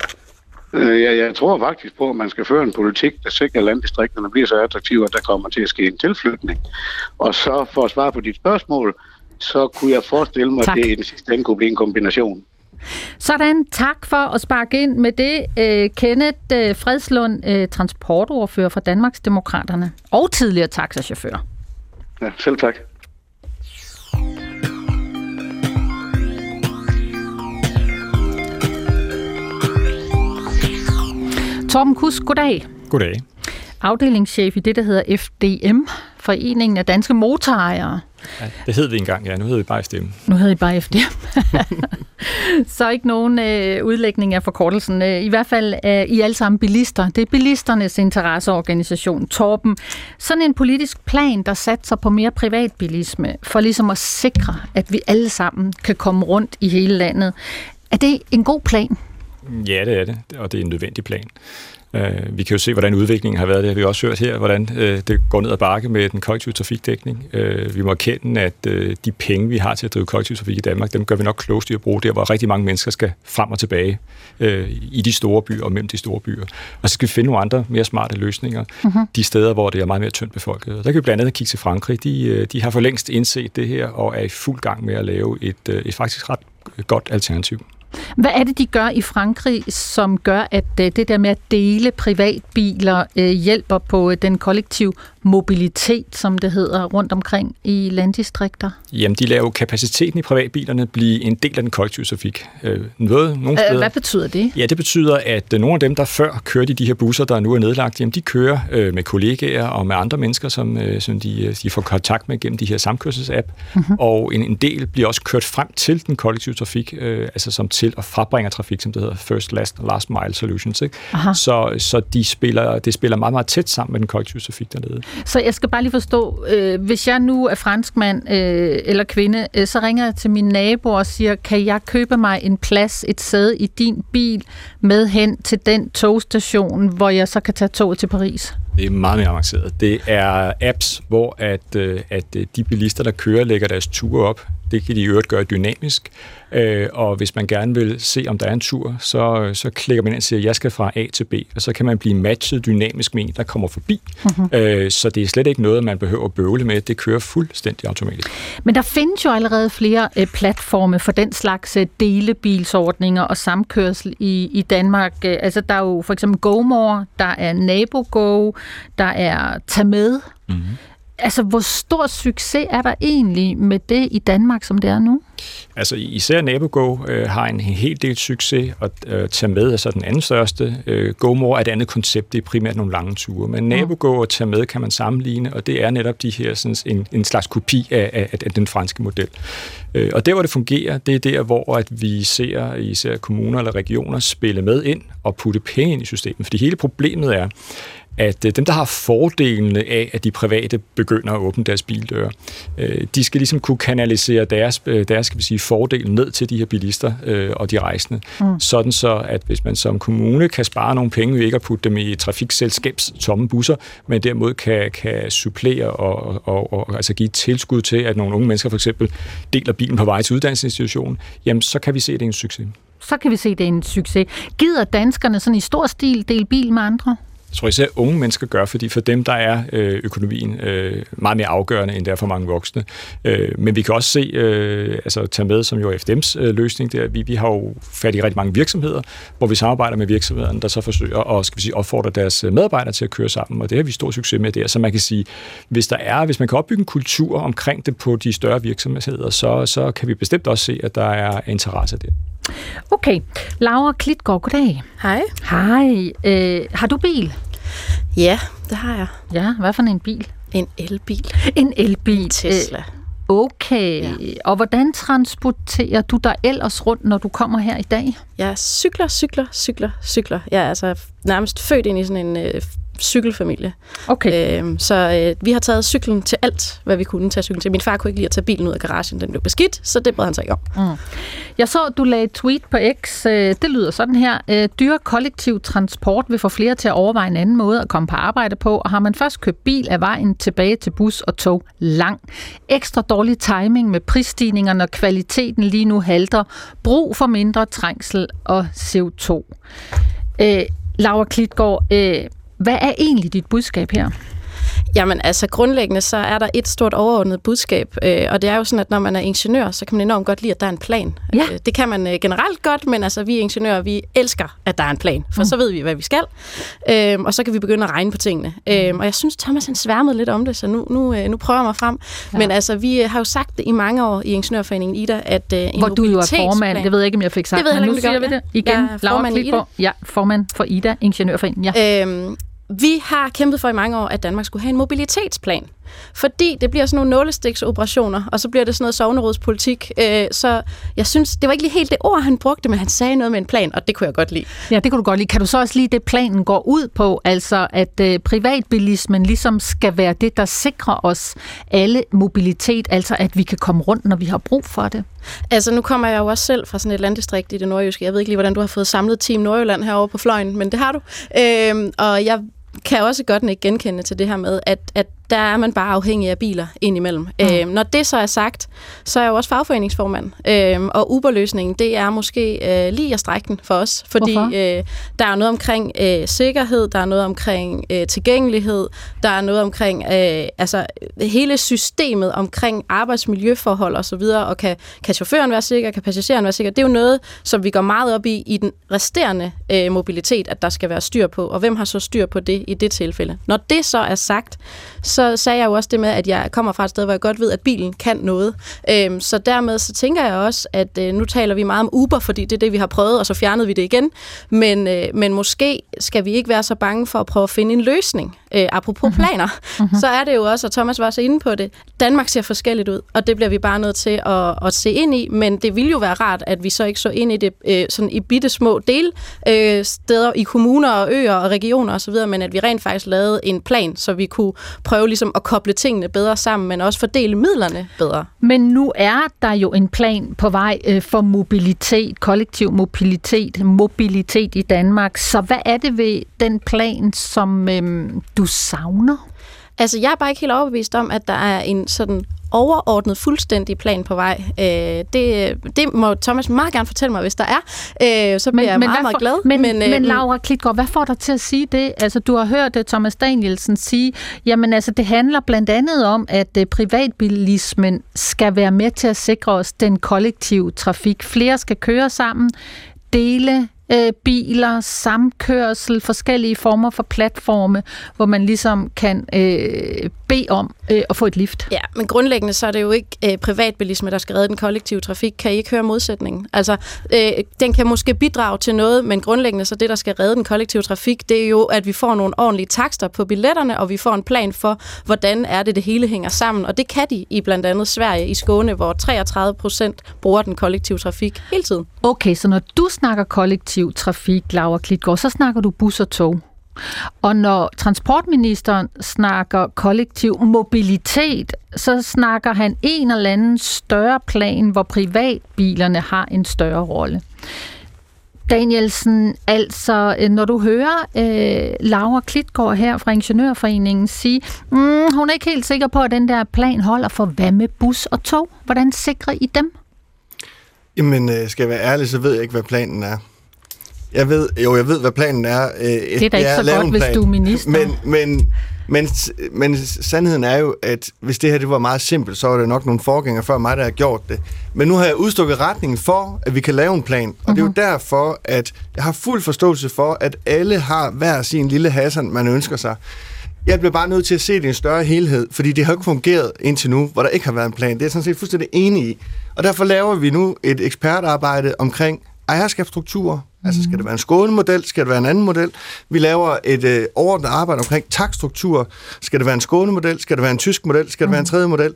Øh, jeg, jeg tror faktisk på, at man skal føre en politik, der sikrer, at landdistrikterne bliver så attraktive, at der kommer til at ske en tilflytning. Og så for at svare på dit spørgsmål, så kunne jeg forestille mig, tak. at det i den sidste ende kunne blive en kombination. Sådan, tak for at sparke ind med det. Uh, Kenneth uh, Fredslund, uh, transportordfører for Danmarksdemokraterne og tidligere taxachauffør. Ja, selv tak. Torben Kus, goddag. Goddag. Afdelingschef i det, der hedder FDM, Foreningen af Danske Motorejere. Ja, det hed vi engang, ja. Nu hedder vi bare FDM. Nu hedder vi bare FDM. så ikke nogen øh, udlægning af forkortelsen. Øh, I hvert fald er I alle sammen bilister. Det er bilisternes interesseorganisation, Torben. Sådan en politisk plan, der satser på mere privatbilisme, for ligesom at sikre, at vi alle sammen kan komme rundt i hele landet. Er det en god plan? Ja, det er det, og det er en nødvendig plan. Uh, vi kan jo se, hvordan udviklingen har været. Det har vi også hørt her, hvordan uh, det går ned ad bakke med den kollektive trafikdækning. Uh, vi må erkende, at uh, de penge, vi har til at drive kollektiv trafik i Danmark, dem gør vi nok klogest i at bruge der, hvor rigtig mange mennesker skal frem og tilbage uh, i de store byer og mellem de store byer. Og så skal vi finde nogle andre, mere smarte løsninger, uh-huh. de steder, hvor det er meget mere tyndt befolket. Der kan vi blandt andet kigge til Frankrig. De, de har for længst indset det her og er i fuld gang med at lave et, et faktisk ret godt alternativ. Hvad er det, de gør i Frankrig, som gør, at øh, det der med at dele privatbiler øh, hjælper på øh, den kollektive mobilitet, som det hedder, rundt omkring i landdistrikter? Jamen, de laver kapaciteten i privatbilerne blive en del af den kollektive trafik. Noget, nogle steder, Hvad betyder det? Ja, det betyder, at nogle af dem, der før kørte i de her busser, der nu er nedlagt, jamen, de kører med kollegaer og med andre mennesker, som, som de, de får kontakt med gennem de her samkørselsapp. Mm-hmm. Og en, en del bliver også kørt frem til den kollektive trafik, øh, altså som til og frabringer trafik, som det hedder First Last Last Mile Solutions. Ikke? Så, så de spiller, det spiller meget, meget tæt sammen med den kollektive trafik dernede. Så jeg skal bare lige forstå, øh, hvis jeg nu er franskmand øh, eller kvinde, øh, så ringer jeg til min nabo og siger, kan jeg købe mig en plads, et sæde i din bil med hen til den togstation, hvor jeg så kan tage toget til Paris? Det er meget mere avanceret. Det er apps, hvor at, øh, at øh, de bilister, der kører, lægger deres ture op. Det kan de i øvrigt gøre dynamisk. Øh, og hvis man gerne vil se, om der er en tur, så, så klikker man ind og siger, jeg skal fra A til B, og så kan man blive matchet dynamisk med en, der kommer forbi. Øh, så det er slet ikke noget, man behøver at bøvle med. Det kører fuldstændig automatisk. Men der findes jo allerede flere øh, platforme for den slags øh, delebilsordninger og samkørsel i, i Danmark. Øh, altså, der er jo for eksempel GoMore, der er NaboGo, der er Tag Med. Mm-hmm. Altså, hvor stor succes er der egentlig med det i Danmark, som det er nu? Altså, især NaboGo øh, har en hel del succes, og øh, tage med er så den anden største. Øh, GoMore er et andet koncept, det er primært nogle lange ture. Men NaboGo og tage med kan man sammenligne, og det er netop de her sådan, en, en slags kopi af, af, af den franske model. Øh, og der, hvor det fungerer, det er der, hvor at vi ser især kommuner eller regioner spille med ind og putte penge ind i systemet. Fordi hele problemet er, at øh, dem, der har fordelene af, at de private begynder at åbne deres bildøre, øh, de skal ligesom kunne kanalisere deres, øh, deres skal vi sige, fordel ned til de her bilister og de rejsende. Mm. Sådan så, at hvis man som kommune kan spare nogle penge ved ikke at putte dem i trafikselskabs tomme busser, men derimod kan, kan supplere og, og, og altså give tilskud til, at nogle unge mennesker for eksempel deler bilen på vej til uddannelsesinstitutionen, jamen så kan vi se, at det er en succes. Så kan vi se, at det er en succes. Gider danskerne sådan i stor stil dele bil med andre? Jeg tror især unge mennesker gør, fordi for dem der er øh, økonomien øh, meget mere afgørende, end der er for mange voksne. Øh, men vi kan også se, øh, altså tage med som jo FDM's øh, løsning, der, vi, vi har jo fat i rigtig mange virksomheder, hvor vi samarbejder med virksomhederne, der så forsøger at skal vi sige, opfordre deres øh, medarbejdere til at køre sammen, og det har vi stor succes med der. Så man kan sige, hvis der er, hvis man kan opbygge en kultur omkring det på de større virksomheder, så, så kan vi bestemt også se, at der er interesse der. Okay. Laura Klitgaard, goddag. Hej. Hej. Øh, har du bil? Ja, det har jeg. Ja, hvad for en bil? En elbil. En elbil. En Tesla. Øh, okay. Ja. Og hvordan transporterer du dig ellers rundt, når du kommer her i dag? Jeg cykler, cykler, cykler, cykler. Jeg er altså nærmest født ind i sådan en øh, cykelfamilie. Okay. Øhm, så øh, vi har taget cyklen til alt, hvad vi kunne tage cyklen til. Min far kunne ikke lide at tage bilen ud af garagen, den blev beskidt, så det brød han sig ikke om. Mm. Jeg så, at du lagde et tweet på X. Øh, Det lyder sådan her. Øh, Dyre kollektiv transport vil få flere til at overveje en anden måde at komme på arbejde på, og har man først købt bil af vejen tilbage til bus og tog lang. Ekstra dårlig timing med prisstigninger, når kvaliteten lige nu halter. Brug for mindre trængsel og CO2. Øh, Laura Klitgaard, øh, hvad er egentlig dit budskab her? Jamen altså grundlæggende, så er der et stort overordnet budskab, øh, og det er jo sådan, at når man er ingeniør, så kan man enormt godt lide, at der er en plan. Ja. Øh, det kan man øh, generelt godt, men altså vi ingeniører, vi elsker, at der er en plan, for mm. så ved vi, hvad vi skal, øh, og så kan vi begynde at regne på tingene. Øh, og jeg synes, Thomas han sværmede lidt om det, så nu, nu, øh, nu prøver jeg mig frem. Ja. Men altså, vi øh, har jo sagt det i mange år i Ingeniørforeningen Ida, at øh, en Hvor du jo er formand. Det ved jeg ikke, om jeg fik sagt, Det ved jeg men nu siger vi det igen. Laura formand i Klitgaard, ja, formand for Ida, Ingeniørforeningen. Ja. Øhm, vi har kæmpet for i mange år, at Danmark skulle have en mobilitetsplan. Fordi det bliver sådan nogle nålestiksoperationer, og så bliver det sådan noget sovnerådspolitik. Øh, så jeg synes, det var ikke lige helt det ord, han brugte, men han sagde noget med en plan, og det kunne jeg godt lide. Ja, det kan du godt lide. Kan du så også lide, det planen går ud på, altså at øh, privatbilismen ligesom skal være det, der sikrer os alle mobilitet, altså at vi kan komme rundt, når vi har brug for det? Altså, nu kommer jeg jo også selv fra sådan et landdistrikt i det nordjyske. Jeg ved ikke lige, hvordan du har fået samlet Team Nordjylland herovre på fløjen, men det har du. Øhm, og jeg kan også godt ikke genkende til det her med, at, at der er man bare afhængig af biler indimellem. Mm. Øhm, når det så er sagt, så er jeg jo også fagforeningsformand, øhm, og Uber-løsningen, det er måske øh, lige at strække den for os, fordi øh, der er noget omkring øh, sikkerhed, der er noget omkring øh, tilgængelighed, der er noget omkring øh, altså, hele systemet omkring arbejdsmiljøforhold osv., og, og kan, kan chaufføren være sikker, kan passageren være sikker, det er jo noget, som vi går meget op i i den resterende øh, mobilitet, at der skal være styr på, og hvem har så styr på det i det tilfælde? Når det så er sagt, så sagde jeg jo også det med, at jeg kommer fra et sted, hvor jeg godt ved, at bilen kan noget. Øhm, så dermed så tænker jeg også, at øh, nu taler vi meget om Uber, fordi det er det, vi har prøvet, og så fjernede vi det igen. Men, øh, men måske skal vi ikke være så bange for at prøve at finde en løsning. Øh, apropos mm-hmm. planer, mm-hmm. så er det jo også, og Thomas var så inde på det, Danmark ser forskelligt ud, og det bliver vi bare nødt til at, at se ind i, men det ville jo være rart, at vi så ikke så ind i det øh, sådan i bitte små del øh, steder i kommuner og øer og regioner osv., men at vi rent faktisk lavede en plan, så vi kunne prøve ligesom at koble tingene bedre sammen, men også fordele midlerne bedre. Men nu er der jo en plan på vej øh, for mobilitet, kollektiv mobilitet, mobilitet i Danmark. Så hvad er det ved den plan, som øh, du savner? Altså, jeg er bare ikke helt overbevist om, at der er en sådan overordnet fuldstændig plan på vej. Øh, det, det må Thomas meget gerne fortælle mig, hvis der er. Øh, så bliver jeg meget, hvad meget for, glad. Men, men, øh, men Laura Klitgaard, hvad får dig til at sige det? Altså, du har hørt uh, Thomas Danielsen sige, jamen altså, det handler blandt andet om, at uh, privatbilismen skal være med til at sikre os den kollektive trafik. Flere skal køre sammen, dele øh, biler, samkørsel, forskellige former for platforme, hvor man ligesom kan øh, bede om øh, at få et lift. Ja, men grundlæggende så er det jo ikke øh, privatbilisme, der skal redde den kollektive trafik. Kan I ikke høre modsætningen? Altså, øh, den kan måske bidrage til noget, men grundlæggende så det, der skal redde den kollektive trafik, det er jo, at vi får nogle ordentlige takster på billetterne, og vi får en plan for, hvordan er det, det hele hænger sammen. Og det kan de i blandt andet Sverige, i Skåne, hvor 33 procent bruger den kollektive trafik hele tiden. Okay, så når du snakker kollektiv trafik, Laura Klitgaard, så snakker du bus og tog. Og når transportministeren snakker kollektiv mobilitet, så snakker han en eller anden større plan, hvor privatbilerne har en større rolle. Danielsen, altså øh, når du hører øh, Laura Klitgaard her fra Ingeniørforeningen sige, mm, hun er ikke helt sikker på, at den der plan holder for hvad med bus og tog? Hvordan sikrer I dem? Jamen, øh, skal jeg være ærlig, så ved jeg ikke, hvad planen er. Jeg ved, jo, jeg ved, hvad planen er. Øh, det er da ikke så godt, hvis du er minister. Men, men, men, men sandheden er jo, at hvis det her det var meget simpelt, så var det nok nogle forgængere før mig, der har gjort det. Men nu har jeg udstukket retningen for, at vi kan lave en plan. Og mm-hmm. det er jo derfor, at jeg har fuld forståelse for, at alle har hver sin lille hassan, man ønsker sig. Jeg bliver bare nødt til at se det i en større helhed, fordi det har ikke fungeret indtil nu, hvor der ikke har været en plan. Det er jeg sådan set fuldstændig enig i. Og derfor laver vi nu et ekspertarbejde omkring ejerskabsstrukturer, Altså skal det være en skånemodel, skal det være en anden model? Vi laver et øh, overordnet arbejde omkring takstruktur. Skal det være en skånemodel, skal det være en tysk model, skal det være en tredje model?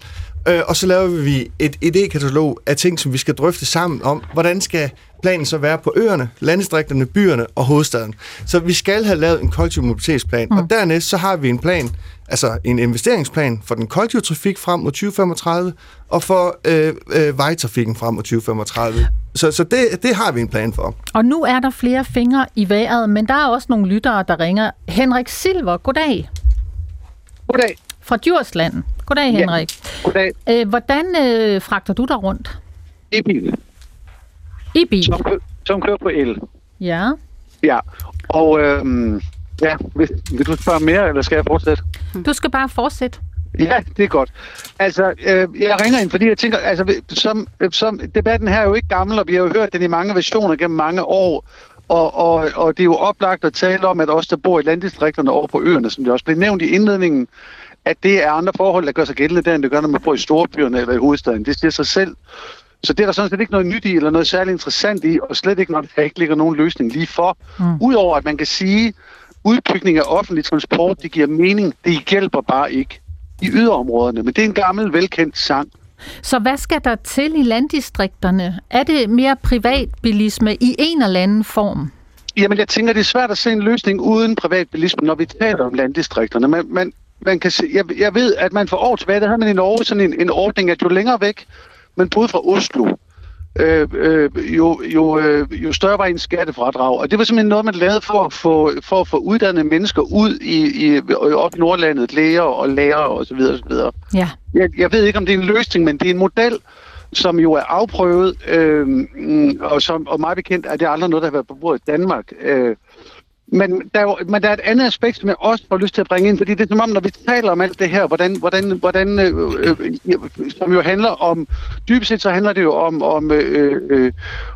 Øh, og så laver vi et idékatalog af ting, som vi skal drøfte sammen om, hvordan skal planen så være på øerne, landdistrikterne, byerne og hovedstaden. Så vi skal have lavet en kollektiv mobilitetsplan, mm. og dernæst så har vi en plan, altså en investeringsplan for den kollektive trafik frem mod 2035, og for øh, øh, vejtrafikken frem mod 2035. Så, så det, det har vi en plan for. Og nu er der flere fingre i vejret, men der er også nogle lyttere, der ringer. Henrik Silver, goddag. Goddag. Fra Djursland. Goddag, Henrik. Ja, goddag. Øh, hvordan øh, fragter du dig rundt? I bil. I bil? Som, som kører på el. Ja. Ja, og øhm, ja, vil, vil du spørge mere, eller skal jeg fortsætte? Du skal bare fortsætte. Ja, det er godt. Altså, øh, jeg ringer ind, fordi jeg tænker, altså, som, som debatten her er jo ikke gammel, og vi har jo hørt den i mange versioner gennem mange år, og, og, og det er jo oplagt at tale om, at os, der bor i landdistrikterne over på øerne, som det også blev nævnt i indledningen, at det er andre forhold, der gør sig gældende der, end det gør, når man bor i storbyerne eller i hovedstaden. Det siger sig selv. Så det er der sådan set ikke noget nyt i, eller noget særligt interessant i, og slet ikke, når der ikke ligger nogen løsning lige for. Mm. Udover at man kan sige, udbygning af offentlig transport, det giver mening, det hjælper bare ikke i yderområderne. Men det er en gammel, velkendt sang. Så hvad skal der til i landdistrikterne? Er det mere privatbilisme i en eller anden form? Jamen, jeg tænker, det er svært at se en løsning uden privatbilisme, når vi taler om landdistrikterne. Man, man, man kan se, jeg, jeg ved, at man for år tilbage, der havde man i Norge sådan en, en ordning, at jo længere væk man boede fra Oslo, øh, øh, jo, jo, øh, jo større var en skattefradrag. Og det var simpelthen noget, man lavede for at få, for at få uddannede mennesker ud i, i op Nordlandet, læger og lærere osv. osv. Ja. Jeg, jeg ved ikke, om det er en løsning, men det er en model, som jo er afprøvet, øh, og, som, og meget bekendt er det aldrig noget, der har været på bordet i Danmark. Øh, men der, er jo, men der er et andet aspekt, som jeg også får lyst til at bringe ind, fordi det er som om, når vi taler om alt det her, hvordan, hvordan, hvordan øh, øh, som jo handler om, dybest set så handler det jo om, om, øh, øh,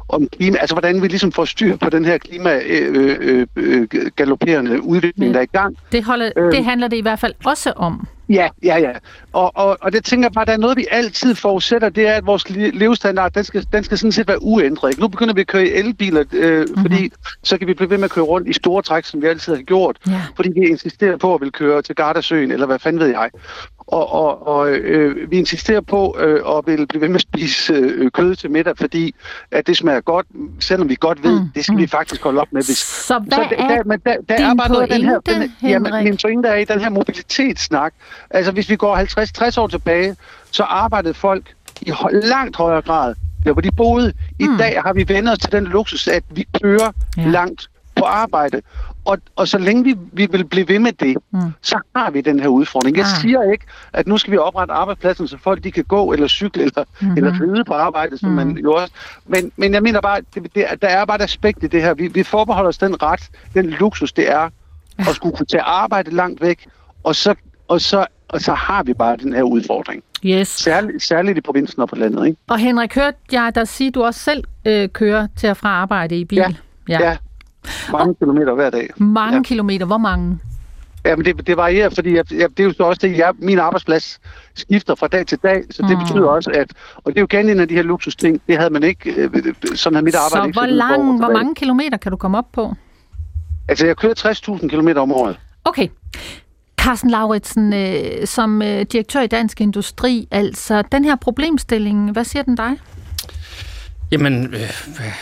om klima, altså hvordan vi ligesom får styr på den her klima øh, øh, øh, galopperende udvikling, der er i gang. Det, holder, øh, det handler det i hvert fald også om. Ja, ja, ja. Og, og, og det tænker jeg bare, der er noget, vi altid forudsætter, det er, at vores levestandard, den skal, den skal sådan set være uændret. Nu begynder vi at køre i elbiler, øh, mm-hmm. fordi så kan vi blive ved med at køre rundt i store træk, som vi altid har gjort. Ja. Fordi vi insisterer på at vil køre til Gardasøen, eller hvad fanden ved jeg. Og, og, og øh, vi insisterer på øh, at vil blive ved med at spise øh, kød til middag, fordi at det smager godt, selvom vi godt ved, mm. det skal vi faktisk holde op med. Hvis, så hvad så der, der, men der, der din er bare noget af den her, den, jamen, min pointe er i den her mobilitetssnak. Altså hvis vi går 50-60 år tilbage, så arbejdede folk i langt højere grad der hvor de boede. I mm. dag har vi vendt os til den luksus, at vi kører ja. langt på arbejde. Og, og så længe vi, vi vil blive ved med det, mm. så har vi den her udfordring. Jeg ah. siger ikke, at nu skal vi oprette arbejdspladsen, så folk de kan gå eller cykle eller, mm-hmm. eller ride på arbejde, som mm. man jo også... Men, men jeg mener bare, det, det, der er bare et aspekt i det her. Vi, vi forbeholder os den ret, den luksus, det er at skulle kunne tage arbejde langt væk, og så, og så, og så har vi bare den her udfordring. Yes. Særligt, særligt i provinsen og på landet. Ikke? Og Henrik, hørte jeg dig sige, at du også selv øh, kører til og fra arbejde i bil? Ja, ja. ja mange og kilometer hver dag. Mange ja. kilometer? Hvor mange? Jamen, det, det varierer, fordi jeg, jeg, det er jo så også det, jeg, min arbejdsplads skifter fra dag til dag, så det mm. betyder også, at, og det er jo igen en af de her luksusting, det havde man ikke, øh, sådan havde mit arbejde så ikke. Så hvor, lang, hvor mange kilometer kan du komme op på? Altså, jeg kører 60.000 km om året. Okay. Carsten Lauritsen, øh, som øh, direktør i Dansk Industri, altså den her problemstilling, hvad siger den dig? Jamen, øh,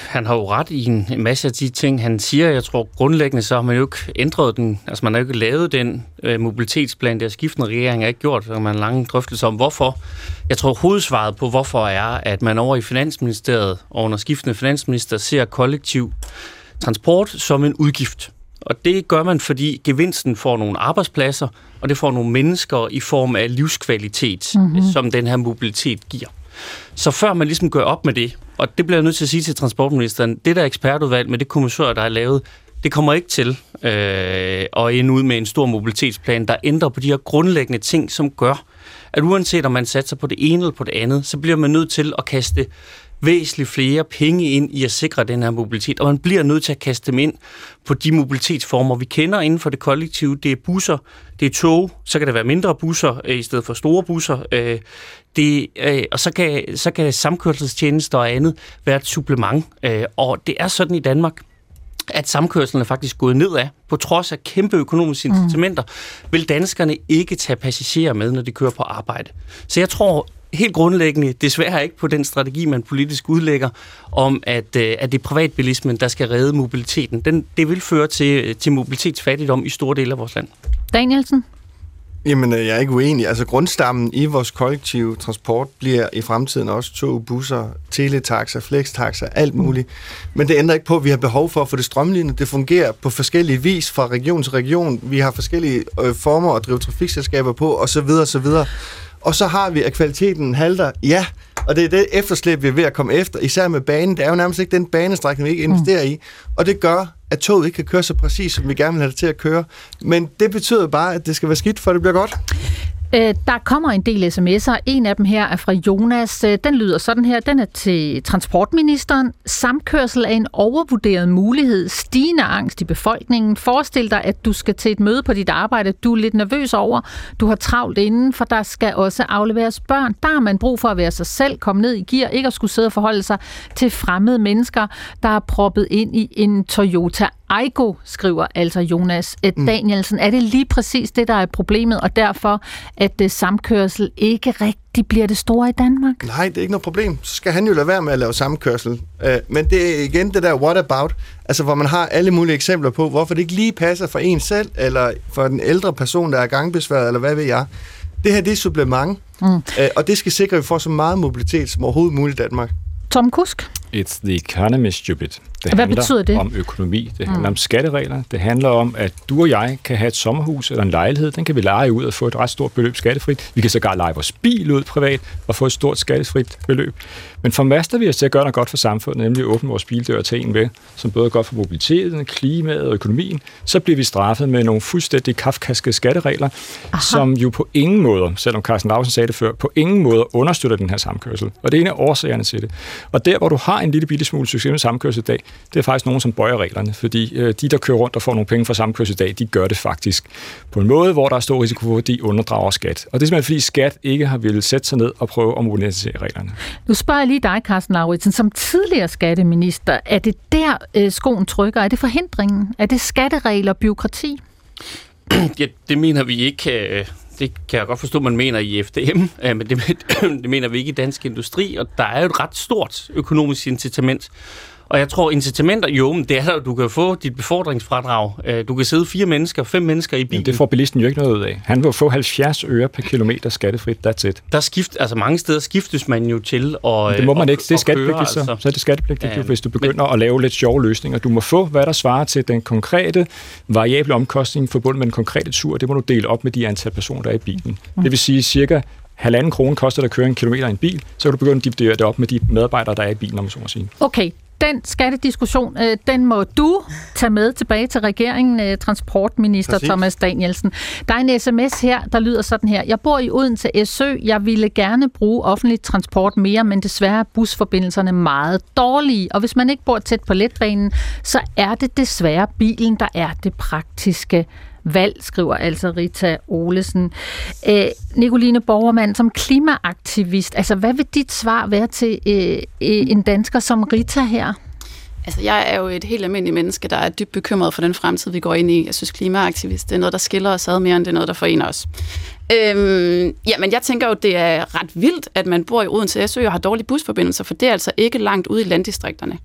han har jo ret i en, masse af de ting, han siger. Jeg tror grundlæggende, så har man jo ikke ændret den. Altså, man har jo ikke lavet den øh, mobilitetsplan, der skiftende regering har ikke gjort. Så man har lange drøftelser om, hvorfor. Jeg tror, hovedsvaret på, hvorfor er, at man over i Finansministeriet og under skiftende finansminister ser kollektiv transport som en udgift. Og det gør man, fordi gevinsten får nogle arbejdspladser, og det får nogle mennesker i form af livskvalitet, mm-hmm. som den her mobilitet giver. Så før man ligesom gør op med det, og det bliver jeg nødt til at sige til transportministeren, det der ekspertudvalg med det kommissør, der er lavet, det kommer ikke til øh, at ende ud med en stor mobilitetsplan, der ændrer på de her grundlæggende ting, som gør, at uanset om man satser på det ene eller på det andet, så bliver man nødt til at kaste væsentligt flere penge ind i at sikre den her mobilitet, og man bliver nødt til at kaste dem ind på de mobilitetsformer, vi kender inden for det kollektive. Det er busser, det er tog, så kan det være mindre busser øh, i stedet for store busser. Øh, det, øh, og så kan, så kan samkørselstjenester og andet være et supplement. Og det er sådan i Danmark, at samkørselen er faktisk gået nedad, på trods af kæmpe økonomiske incitamenter, mm. vil danskerne ikke tage passagerer med, når de kører på arbejde. Så jeg tror helt grundlæggende desværre ikke på den strategi, man politisk udlægger, om at, øh, at det er privatbilismen, der skal redde mobiliteten. Den, det vil føre til, til mobilitetsfattigdom i store dele af vores land. Danielsen? Jamen, øh, jeg er ikke uenig. Altså, grundstammen i vores kollektive transport bliver i fremtiden også tog, busser, teletaxer, flextaxer, alt muligt. Men det ændrer ikke på, at vi har behov for at få det strømlignet. Det fungerer på forskellige vis fra region til region. Vi har forskellige øh, former at drive trafikselskaber på, osv. osv. Og så har vi, at kvaliteten halter. Ja, og det er det efterslæb, vi er ved at komme efter, især med banen. Det er jo nærmest ikke den banestrækning, vi ikke investerer i. Og det gør, at toget ikke kan køre så præcis, som vi gerne vil have det til at køre. Men det betyder bare, at det skal være skidt, for det bliver godt. Øh, der kommer en del sms'er. En af dem her er fra Jonas. Øh, den lyder sådan her. Den er til transportministeren. Samkørsel er en overvurderet mulighed. Stigende angst i befolkningen. Forestil dig, at du skal til et møde på dit arbejde. Du er lidt nervøs over. Du har travlt inden, for der skal også afleveres børn. Der har man brug for at være sig selv, komme ned i gear, ikke at skulle sidde og forholde sig til fremmede mennesker, der er proppet ind i en Toyota Aigo, skriver altså Jonas mm. Danielsen. Er det lige præcis det, der er problemet, og derfor, at det samkørsel ikke rigtig bliver det store i Danmark? Nej, det er ikke noget problem. Så skal han jo lade være med at lave samkørsel. Men det er igen det der what about, altså hvor man har alle mulige eksempler på, hvorfor det ikke lige passer for en selv, eller for den ældre person, der er gangbesværet, eller hvad ved jeg. Det her, det er supplement, mm. og det skal sikre, at vi får så meget mobilitet som overhovedet muligt i Danmark. Tom Kusk? It's the economy, stupid. Det Hvad betyder det? om økonomi, det handler mm. om skatteregler, det handler om, at du og jeg kan have et sommerhus eller en lejlighed, den kan vi lege ud og få et ret stort beløb skattefrit. Vi kan sågar lege vores bil ud privat og få et stort skattefrit beløb. Men formaster vi os til at gøre noget godt for samfundet, nemlig at åbne vores bildør tage en ved, som både er godt for mobiliteten, klimaet og økonomien, så bliver vi straffet med nogle fuldstændig kafkaske skatteregler, Aha. som jo på ingen måde, selvom Carsten Lausen sagde det før, på ingen måde understøtter den her samkørsel. Og det er en af årsagerne til det. Og der, hvor du har en lille bitte smule succes med samkørsel i dag, det er faktisk nogen, som bøjer reglerne, fordi øh, de, der kører rundt og får nogle penge fra samkørsel i dag, de gør det faktisk på en måde, hvor der er stor risiko for, at de underdrager skat. Og det er simpelthen, fordi skat ikke har ville sætte sig ned og prøve at modernisere reglerne. Nu spørger jeg lige dig, Carsten Lauritsen, som tidligere skatteminister. Er det der, øh, skoen trykker? Er det forhindringen? Er det skatteregler og byråkrati? Ja, det mener vi ikke. Det kan jeg godt forstå, man mener i FDM, øh, men det, det mener vi ikke i Dansk Industri, og der er jo et ret stort økonomisk incitament og jeg tror, incitamenter, jo, men det er at du kan få dit befordringsfradrag. Øh, du kan sidde fire mennesker, fem mennesker i bilen. Jamen, det får bilisten jo ikke noget ud af. Han vil få 70 øre per kilometer skattefrit, that's it. Der skift, altså mange steder skiftes man jo til og Det må man ikke, det er skattepligtigt så. Altså. Så er det skattepligtigt, ja, hvis du begynder men, at lave lidt sjove løsninger. Du må få, hvad der svarer til den konkrete variable omkostning forbundet med den konkrete tur. Det må du dele op med de antal personer, der er i bilen. Mm. Det vil sige cirka halvanden krone koster det at køre en kilometer i en bil, så kan du begynde at dividere det op med de medarbejdere, der er i bilen, om så må sige. Okay, den skattediskussion, øh, den må du tage med tilbage til regeringen, øh, transportminister Præcis. Thomas Danielsen. Der er en sms her, der lyder sådan her. Jeg bor i Odense Sø. Jeg ville gerne bruge offentlig transport mere, men desværre er busforbindelserne meget dårlige. Og hvis man ikke bor tæt på letbanen, så er det desværre bilen, der er det praktiske valg, skriver altså Rita Olesen. Øh, Nicoline Borgermand, som klimaaktivist, altså hvad vil dit svar være til øh, øh, en dansker som Rita her? Altså, jeg er jo et helt almindeligt menneske, der er dybt bekymret for den fremtid, vi går ind i. Jeg synes, klimaaktivist, det er noget, der skiller os ad mere, end det er noget, der forener os. Øhm, ja, men jeg tænker jo, det er ret vildt, at man bor i Odense Sø og har dårlige busforbindelser, for det er altså ikke langt ude i landdistrikterne.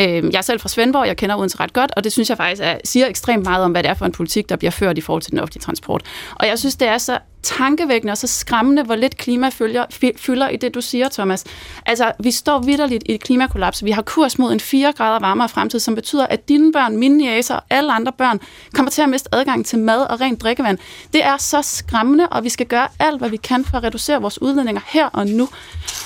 Øh, jeg er selv fra Svendborg, jeg kender Odense ret godt, og det synes jeg faktisk er, siger ekstremt meget om, hvad det er for en politik, der bliver ført i forhold til den offentlige transport. Og jeg synes, det er så tankevækkende og så skræmmende, hvor lidt klima følger, fylder i det, du siger, Thomas. Altså, vi står vidderligt i et klimakollaps. Vi har kurs mod en 4 grader varmere fremtid, som betyder, at dine børn, mine næser og alle andre børn kommer til at miste adgang til mad og rent drikkevand. Det er så skræmmende, og vi skal gøre alt, hvad vi kan for at reducere vores udledninger her og nu.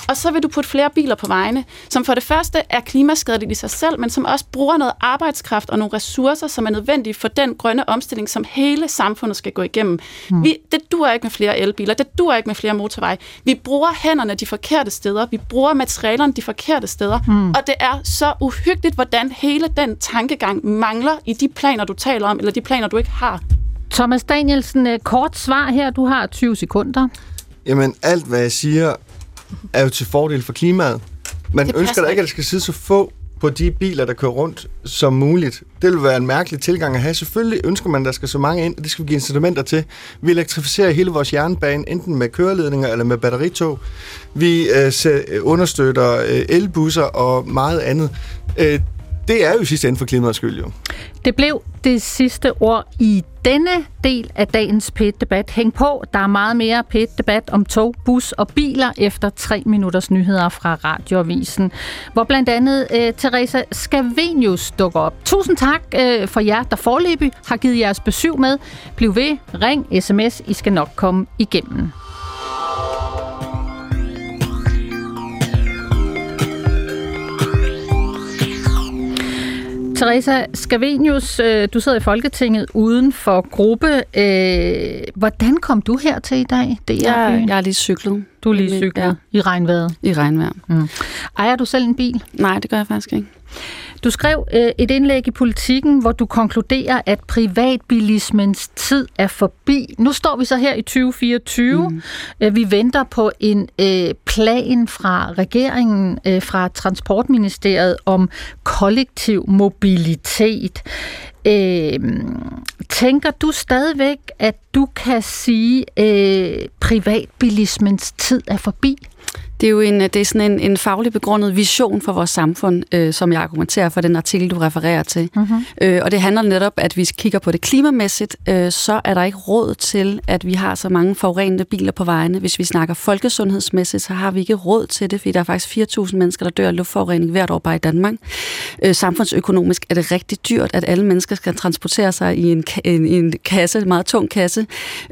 Og så vil du putte flere biler på vejene, som for det første er klimaskadeligt i sig selv, men som også bruger noget arbejdskraft og nogle ressourcer, som er nødvendige for den grønne omstilling, som hele samfundet skal gå igennem. Mm. Vi, det duer ikke med flere elbiler, det duer ikke med flere motorveje. Vi bruger hænderne de forkerte steder, vi bruger materialerne de forkerte steder, mm. og det er så uhyggeligt, hvordan hele den tankegang mangler i de planer, du taler om, eller de planer, du ikke har. Thomas Danielsen, øh, kort svar her. Du har 20 sekunder. Jamen, alt hvad jeg siger, er jo til fordel for klimaet. Man ønsker da ikke, at der skal sidde så få på de biler, der kører rundt, som muligt. Det vil være en mærkelig tilgang at have. Selvfølgelig ønsker man, at der skal så mange ind, og det skal vi give incitamenter til. Vi elektrificerer hele vores jernbane, enten med køreledninger eller med batteritog. Vi øh, understøtter øh, elbusser og meget andet. Øh, det er jo i sidste ende for klimaets skyld jo. Det blev det sidste ord i denne del af dagens PET-debat. Hæng på, der er meget mere PET-debat om tog, bus og biler efter tre minutters nyheder fra Radioavisen, hvor blandt andet øh, Teresa Scavenius dukker op. Tusind tak øh, for jer, der forløbig har givet jeres besøg med. Bliv ved, ring, sms, I skal nok komme igennem. Teresa Scavenius, øh, du sidder i Folketinget uden for gruppe. Øh, hvordan kom du her til i dag? Det er jeg, jeg er lige cyklet. Du er lige cyklet ja. i regnvejret? I regnvejr. Mm. Ejer du selv en bil? Nej, det gør jeg faktisk ikke. Du skrev øh, et indlæg i Politiken, hvor du konkluderer, at privatbilismens tid er forbi. Nu står vi så her i 2024. Mm. Øh, vi venter på en øh, plan fra regeringen, øh, fra Transportministeriet om kollektiv mobilitet. Øh, tænker du stadigvæk, at du kan sige, at øh, privatbilismens tid er forbi? Det er jo en, det er sådan en, en faglig begrundet vision for vores samfund, øh, som jeg argumenterer for den artikel, du refererer til. Mm-hmm. Øh, og det handler netop, at vi kigger på det klimamæssigt, øh, så er der ikke råd til, at vi har så mange forurenende biler på vejene. Hvis vi snakker folkesundhedsmæssigt, så har vi ikke råd til det, fordi der er faktisk 4.000 mennesker, der dør af luftforurening hvert år bare i Danmark. Øh, samfundsøkonomisk er det rigtig dyrt, at alle mennesker skal transportere sig i en, en, en kasse, en meget tung kasse,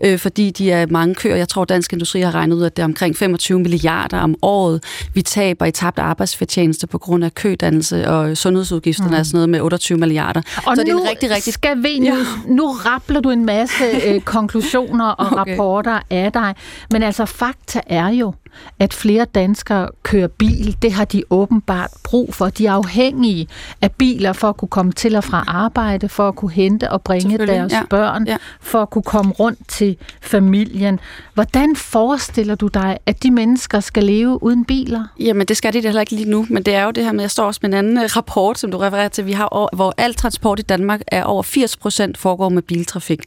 øh, fordi de er mange køer. Jeg tror, Dansk Industri har regnet ud, at det er omkring 25 milliarder om året, vi taber i tabt arbejdsfortjeneste på grund af kødannelse og sundhedsudgifterne mm. er sådan noget med 28 milliarder. Og så nu det er en rigtig, rigtig... skal vi, nu, ja. nu rappler du en masse øh, konklusioner og okay. rapporter af dig, men altså fakta er jo, at flere danskere kører bil. Det har de åbenbart brug for. De er afhængige af biler for at kunne komme til og fra arbejde, for at kunne hente og bringe deres ja. børn, ja. for at kunne komme rundt til familien. Hvordan forestiller du dig, at de mennesker skal leve uden biler? Jamen, det skal de heller ikke lige nu, men det er jo det her med, jeg står også med en anden øh, rapport, som du refererer til, vi har, hvor al transport i Danmark er over 80 procent foregår med biltrafik.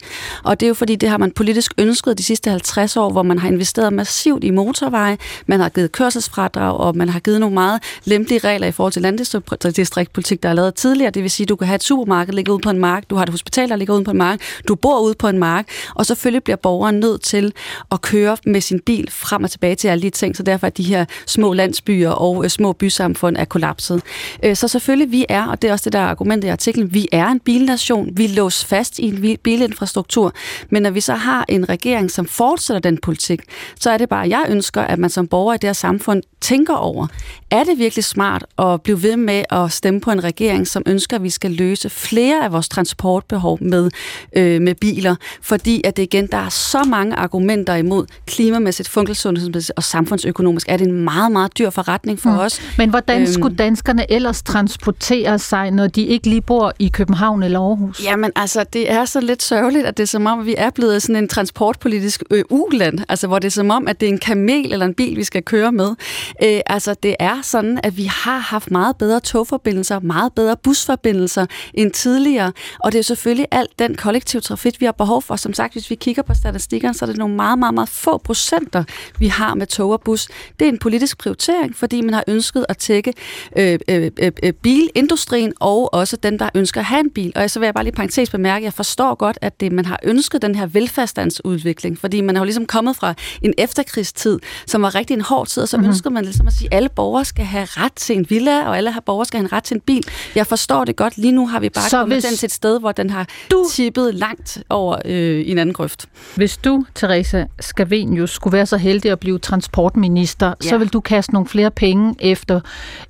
Og det er jo fordi, det har man politisk ønsket de sidste 50 år, hvor man har investeret massivt i motorveje, man har givet kørselsfradrag, og man har givet nogle meget lempelige regler i forhold til landdistriktpolitik, der er lavet tidligere. Det vil sige, at du kan have et supermarked ligge ude på en mark, du har et hospital, der ligger ude på en mark, du bor ude på en mark, og selvfølgelig bliver borgeren nødt til at køre med sin bil frem og tilbage til alle de ting, så derfor er de her små landsbyer og øh, små bysamfund er kollapset. Øh, så selvfølgelig, vi er, og det er også det, der argument i artiklen, vi er en bilnation, vi lås fast i en bilinfrastruktur, men når vi så har en regering, som fortsætter den politik, så er det bare, jeg ønsker, at man som borger i det her samfund tænker over, er det virkelig smart at blive ved med at stemme på en regering, som ønsker, at vi skal løse flere af vores transportbehov med, øh, med biler, fordi at det igen, der er så mange argumenter imod klimamæssigt, funktionssundhedsmæssigt og samfundsøkonomisk, er det en meget, meget dyr forretning for mm. os. Men hvordan øhm, skulle danskerne ellers transportere sig, når de ikke lige bor i København eller Aarhus? Jamen altså, det er så lidt sørgeligt, at det er som om, vi er blevet sådan en transportpolitisk øh, uland, altså hvor det er som om, at det er en kamel eller en bil, vi skal køre med. Øh, altså, det er sådan, at vi har haft meget bedre togforbindelser, meget bedre busforbindelser end tidligere, og det er selvfølgelig alt den kollektiv trafik, vi har behov for. Som sagt, hvis vi kigger på statistikkerne, så er det nogle meget, meget, meget få procenter, vi har med tog og bus. Det er en politisk prioritering, fordi man har ønsket at tække øh, øh, øh, øh bilindustrien og også den, der ønsker at have en bil. Og så vil jeg bare lige parentes bemærke, jeg forstår godt, at det, man har ønsket den her velfærdsstandsudvikling, fordi man har jo ligesom kommet fra en efterkrigstid, som var rigtig en hård tid, og så mm-hmm. ønsker man ligesom at sige, at alle borgere skal have ret til en villa, og alle borgere skal have en ret til en bil. Jeg forstår det godt. Lige nu har vi bare så kommet hvis den til et sted, hvor den har du... tippet langt over øh, en anden grøft. Hvis du, Teresa Scavenius, skulle være så heldig at blive transportminister, ja. så vil du kaste nogle flere penge efter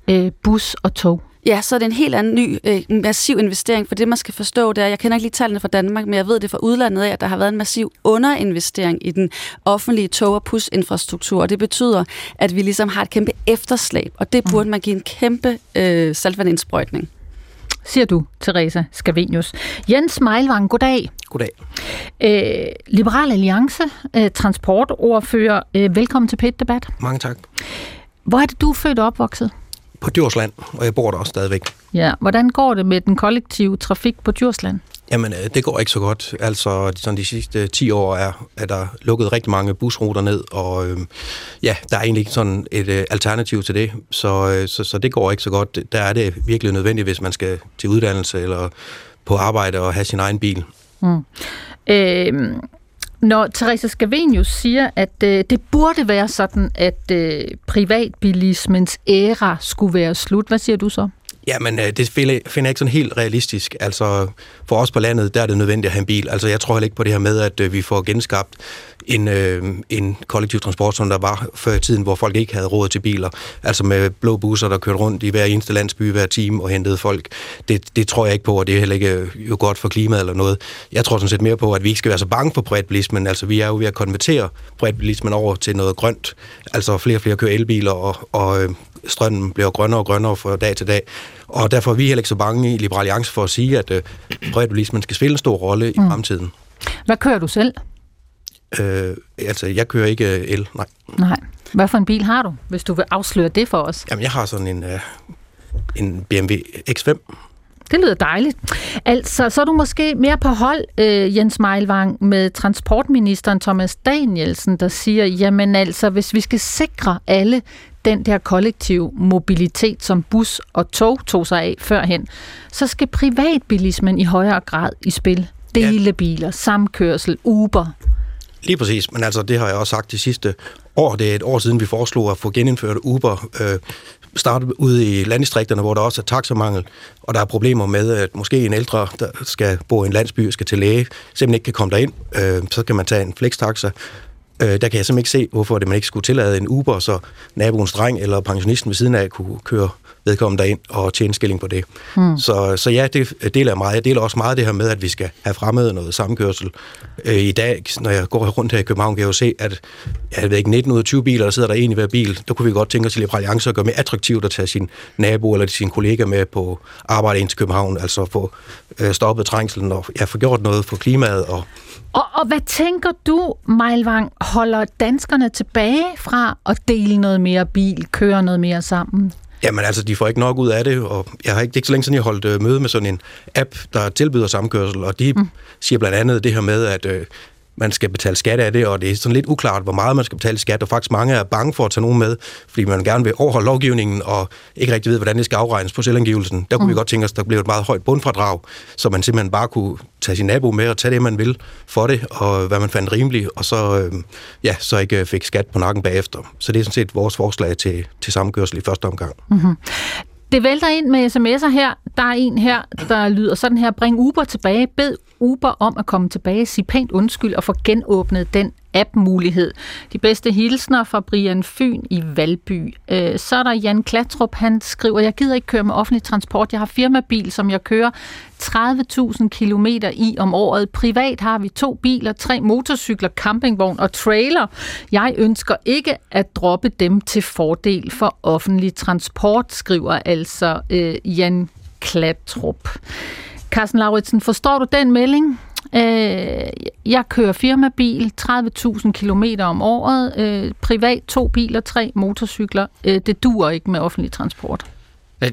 øh, bus og tog. Ja, så er det en helt anden ny, øh, massiv investering, for det man skal forstå, det er, jeg kender ikke lige tallene fra Danmark, men jeg ved det fra udlandet af, at der har været en massiv underinvestering i den offentlige tog- og pusinfrastruktur, og det betyder, at vi ligesom har et kæmpe efterslæb, og det burde mm. man give en kæmpe øh, saltvandindsprøjtning siger du, Teresa Scavenius. Jens Meilvang, goddag. Goddag. Øh, Liberal Alliance, øh, transportordfører. Øh, velkommen til PET Debat. Mange tak. Hvor er det, du er født og opvokset? På Djursland, og jeg bor der også stadigvæk. Ja, hvordan går det med den kollektive trafik på Djursland? Jamen, øh, det går ikke så godt. Altså, sådan de sidste 10 år er, er der lukket rigtig mange busruter ned, og øh, ja, der er egentlig ikke sådan et øh, alternativ til det, så, øh, så, så det går ikke så godt. Der er det virkelig nødvendigt, hvis man skal til uddannelse eller på arbejde og have sin egen bil. Mm. Øh, når Teresa Scavenius siger, at øh, det burde være sådan, at øh, privatbilismens æra skulle være slut, hvad siger du så? Jamen, øh, det finder jeg ikke sådan helt realistisk. Altså, for os på landet, der er det nødvendigt at have en bil. Altså, jeg tror heller ikke på det her med, at øh, vi får genskabt en, øh, en kollektiv transport, som der var før i tiden, hvor folk ikke havde råd til biler. Altså med blå busser, der kørte rundt i hver eneste landsby hver time og hentede folk. Det, det tror jeg ikke på, og det er heller ikke øh, jo godt for klimaet eller noget. Jeg tror sådan set mere på, at vi ikke skal være så bange for privatbilismen. Altså, vi er jo ved at konvertere privatbilismen over til noget grønt. Altså, flere og flere kører elbiler, og, og strømmen bliver grønnere og grønnere fra dag til dag. Og derfor er vi heller ikke så bange i Liberal Alliance for at sige, at øh, privatbilismen skal spille en stor rolle i mm. fremtiden. Hvad kører du selv? Øh, altså, jeg kører ikke øh, el, nej. Nej. Hvad for en bil har du, hvis du vil afsløre det for os? Jamen, jeg har sådan en, øh, en BMW X5. Det lyder dejligt. Altså, så er du måske mere på hold, øh, Jens Meilvang, med transportministeren Thomas Danielsen, der siger, jamen altså, hvis vi skal sikre alle den der kollektiv mobilitet, som bus og tog tog sig af førhen, så skal privatbilismen i højere grad i spil. Delebiler, samkørsel, Uber. Lige præcis, men altså det har jeg også sagt de sidste år. Det er et år siden, vi foreslog at få genindført Uber. Øh, starte ude i landdistrikterne, hvor der også er taxamangel, og der er problemer med, at måske en ældre, der skal bo i en landsby, skal til læge, simpelthen ikke kan komme derind. Øh, så kan man tage en flextaxa, Øh, der kan jeg simpelthen ikke se, hvorfor det man ikke skulle tillade en Uber, så naboens dreng eller pensionisten ved siden af kunne køre vedkommende derind og tjene skilling på det. Hmm. Så, så ja, det deler jeg meget. Jeg deler også meget det her med, at vi skal have fremmed noget samkørsel. Øh, I dag, når jeg går rundt her i København, kan jeg jo se, at jeg ved ikke, 19 ud af 20 biler, der sidder der en i hver bil. Der kunne vi godt tænke os til Liberal Alliance at gøre mere attraktivt at tage sin nabo eller sin kollega med på arbejde ind til København. Altså få øh, stoppet trængselen og ja, få gjort noget for klimaet og og, og hvad tænker du, Mejlvang, holder danskerne tilbage fra at dele noget mere bil, køre noget mere sammen? Jamen altså, de får ikke nok ud af det, og jeg har ikke, det er ikke så længe siden, jeg holdt øh, møde med sådan en app, der tilbyder samkørsel, og de mm. siger blandt andet det her med, at øh, man skal betale skat af det, og det er sådan lidt uklart, hvor meget man skal betale skat, og faktisk mange er bange for at tage nogen med, fordi man gerne vil overholde lovgivningen, og ikke rigtig ved, hvordan det skal afregnes på selvangivelsen. Der kunne mm. vi godt tænke os, der blev et meget højt bundfradrag, så man simpelthen bare kunne tage sin nabo med og tage det, man vil for det, og hvad man fandt rimeligt, og så, øh, ja, så ikke fik skat på nakken bagefter. Så det er sådan set vores forslag til, til samkørsel i første omgang. Mm-hmm. Det vælter ind med sms'er her. Der er en her, der lyder sådan her. Bring Uber tilbage. Bed Uber om at komme tilbage. Sig pænt undskyld og få genåbnet den app-mulighed. De bedste hilsner fra Brian Fyn i Valby. Øh, så er der Jan Klatrup, han skriver, jeg gider ikke køre med offentlig transport. Jeg har firmabil, som jeg kører 30.000 km i om året. Privat har vi to biler, tre motorcykler, campingvogn og trailer. Jeg ønsker ikke at droppe dem til fordel for offentlig transport, skriver altså øh, Jan Klatrup. Carsten Lauritsen, forstår du den melding? Øh, jeg kører firmabil, 30.000 km om året, øh, privat to biler, tre motorcykler. Øh, det duer ikke med offentlig transport. Jeg,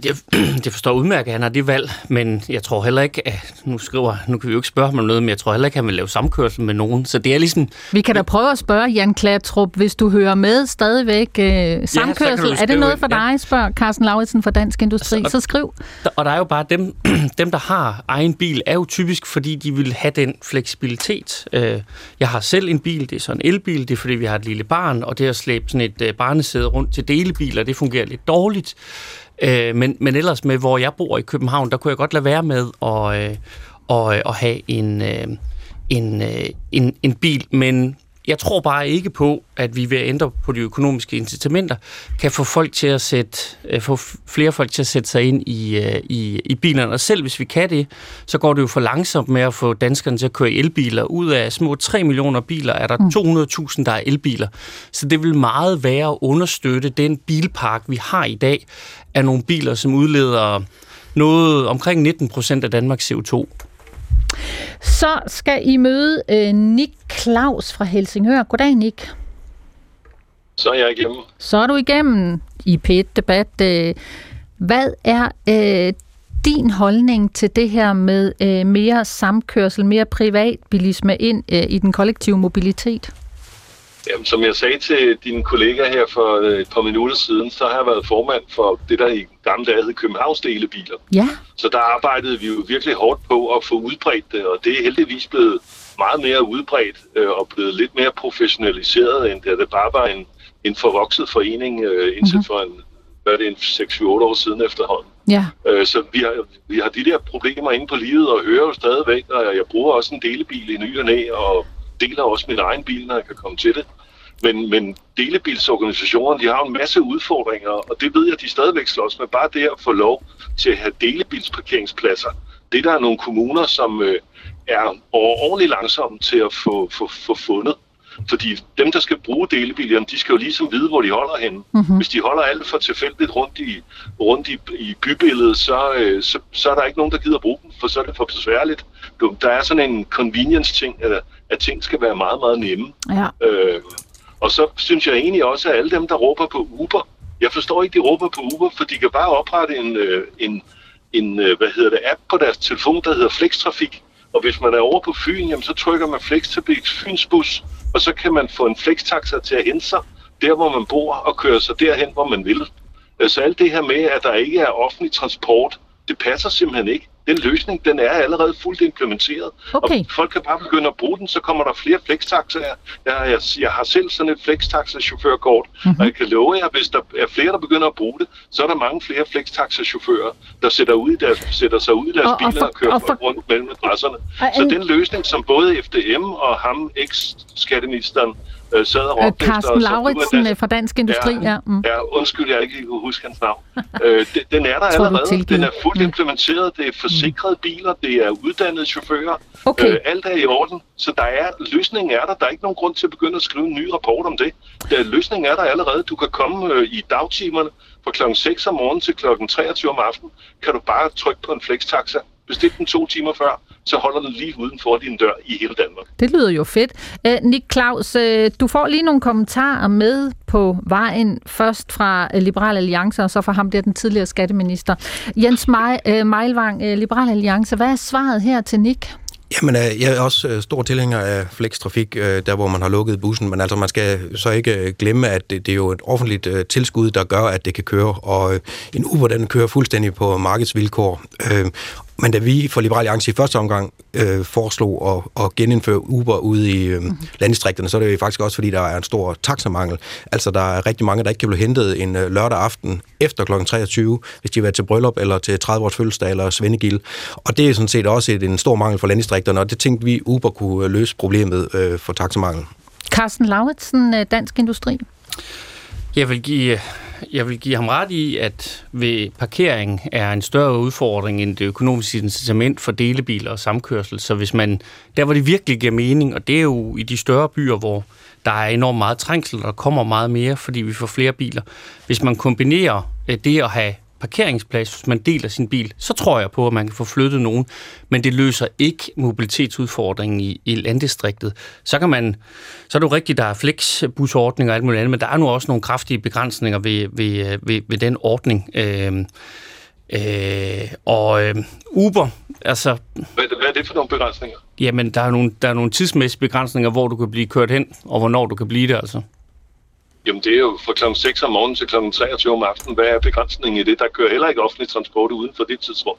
jeg forstår udmærket, at han har det valg, men jeg tror heller ikke, at nu skriver, nu kan vi jo ikke spørge ham om noget, men jeg tror heller ikke, at han vil lave samkørsel med nogen. Så det er ligesom... Vi kan da prøve at spørge Jan Klatrup, hvis du hører med stadigvæk øh, samkørsel. Ja, er det noget for dig, ja. spørger Carsten Lauritsen fra Dansk Industri. Så, så skriv. Og der er jo bare dem, dem, der har egen bil, er jo typisk, fordi de vil have den fleksibilitet. Øh, jeg har selv en bil, det er sådan en elbil, det er fordi, vi har et lille barn, og det at slæbe sådan et øh, barnesæde rundt til delebiler, det fungerer lidt dårligt. Øh, men, men ellers med, hvor jeg bor i København, der kunne jeg godt lade være med at, øh, og, øh, at have en, øh, en, øh, en, en bil. Men jeg tror bare ikke på, at vi ved at ændre på de økonomiske incitamenter, kan få folk til at sætte, øh, få flere folk til at sætte sig ind i, øh, i, i bilerne. Og selv hvis vi kan det, så går det jo for langsomt med at få danskerne til at køre elbiler. Ud af små 3 millioner biler er der 200.000, mm. der er elbiler. Så det vil meget være at understøtte den bilpark, vi har i dag, af nogle biler, som udleder noget omkring 19 procent af Danmarks CO2. Så skal I møde øh, Nick Claus fra Helsingør. Goddag, Nick. Så er jeg igennem. Så er du igennem i p debat øh, Hvad er øh, din holdning til det her med øh, mere samkørsel, mere privatbilisme ind øh, i den kollektive mobilitet? Jamen, som jeg sagde til dine kollegaer her for øh, et par minutter siden, så har jeg været formand for det, der i gamle dage hed Københavns delebiler. Ja. Så der arbejdede vi jo virkelig hårdt på at få udbredt det, og det er heldigvis blevet meget mere udbredt øh, og blevet lidt mere professionaliseret, end da det bare var en, en forvokset forening øh, indtil mm-hmm. for en, hvad er det, en 6-8 år siden efterhånden. Ja. Øh, så vi har, vi har de der problemer inde på livet og hører jo stadigvæk, og jeg bruger også en delebil i ny og næ, og deler også min egen bil, når jeg kan komme til det. Men, men delebilsorganisationerne, de har en masse udfordringer, og det ved jeg, de stadigvæk slås med. Bare det at få lov til at have delebilsparkeringspladser. Det der er nogle kommuner, som øh, er overordentligt langsomme til at få, få, få fundet. Fordi dem, der skal bruge delebilerne, de skal jo ligesom vide, hvor de holder henne. Mm-hmm. Hvis de holder alt for tilfældigt rundt i, rundt i, i bybilledet, så, øh, så, så er der ikke nogen, der gider bruge dem, for så er det for besværligt. Der er sådan en convenience-ting, at, at ting skal være meget, meget nemme. Ja. Øh, og så synes jeg egentlig også, at alle dem, der råber på Uber, jeg forstår ikke, de råber på Uber, for de kan bare oprette en, øh, en, en hvad hedder det, app på deres telefon, der hedder Flextrafik. Og hvis man er over på Fyn, jamen, så trykker man Flextrafik Fynsbus, og så kan man få en flextaxa til at hente sig der, hvor man bor, og køre sig derhen, hvor man vil. Så alt det her med, at der ikke er offentlig transport, det passer simpelthen ikke. Den løsning, den er allerede fuldt implementeret. Okay. Og folk kan bare begynde at bruge den, så kommer der flere flextaxaer. Jeg, jeg, jeg har selv sådan et flextaxa-chaufførkort, mm-hmm. og jeg kan love jer, at hvis der er flere, der begynder at bruge det, så er der mange flere flextaxa-chauffører, der sætter, ud i deres, sætter sig ud i deres Og- og biler for- og kører og for- rundt mellem adresserne. Og Så en- den løsning, som både FDM og ham, eks-skatteministeren, øh, sad og Øh, råbte efter, Carsten Lauritsen øh, fra Dansk Industri, ja. Mm. Ja, undskyld, jeg ikke kunne huske hans navn. øh, den, den er der Tror allerede. Den er fuldt implementeret. Det er forsikrede biler. Det er uddannede chauffører. Okay. Øh, alt er i orden. Så der er, løsningen er der. Der er ikke nogen grund til at begynde at skrive en ny rapport om det. Der, løsningen er der allerede. Du kan komme øh, i dagtimerne fra klokken 6 om morgenen til klokken 23 om aftenen. Kan du bare trykke på en flextaxa. Bestil den to timer før, så holder den lige uden for din dør i hele Danmark. Det lyder jo fedt. Øh, Nick Claus, øh, du får lige nogle kommentarer med på vejen. Først fra øh, Liberal Alliance, og så fra ham der, den tidligere skatteminister. Jens øh, Meilvang, Liberal Alliance. Hvad er svaret her til Nick? Jamen, jeg er også stor tilhænger af flextrafik, øh, der hvor man har lukket bussen, men altså man skal så ikke glemme, at det, er jo et offentligt tilskud, der gør, at det kan køre, og en Uber, den kører fuldstændig på markedsvilkår. Men da vi for Liberal Alliance i første omgang øh, foreslog at, at genindføre Uber ude i øh, landdistrikterne, så er det jo faktisk også, fordi der er en stor taxamangel. Altså, der er rigtig mange, der ikke kan blive hentet en øh, lørdag aften efter kl. 23, hvis de vil være til bryllup eller til 30-års fødselsdag eller svendegilde. Og det er sådan set også et, en stor mangel for landdistrikterne, og det tænkte vi, Uber kunne øh, løse problemet øh, for taxamangel. Carsten Lauritsen, øh, Dansk Industri. Jeg vil give, jeg vil give ham ret i, at ved parkering er en større udfordring end det økonomiske incitament for delebiler og samkørsel. Så hvis man, der hvor det virkelig giver mening, og det er jo i de større byer, hvor der er enormt meget trængsel, og der kommer meget mere, fordi vi får flere biler. Hvis man kombinerer øh, det at have parkeringsplads, hvis man deler sin bil, så tror jeg på, at man kan få flyttet nogen. Men det løser ikke mobilitetsudfordringen i, i landdistriktet. Så kan man, så er det jo rigtigt, der er flexbusordninger og alt muligt andet, men der er nu også nogle kraftige begrænsninger ved, ved, ved, ved den ordning. Øh, øh, og øh, Uber, altså Hvad, hvad er det for nogle begrænsninger? Jamen, der er, nogle, der er nogle tidsmæssige begrænsninger, hvor du kan blive kørt hen, og hvornår du kan blive der, altså. Jamen, det er jo fra kl. 6 om morgenen til kl. 23 om aftenen. Hvad er begrænsningen i det? Der kører heller ikke offentlig transport uden for det tidsrum.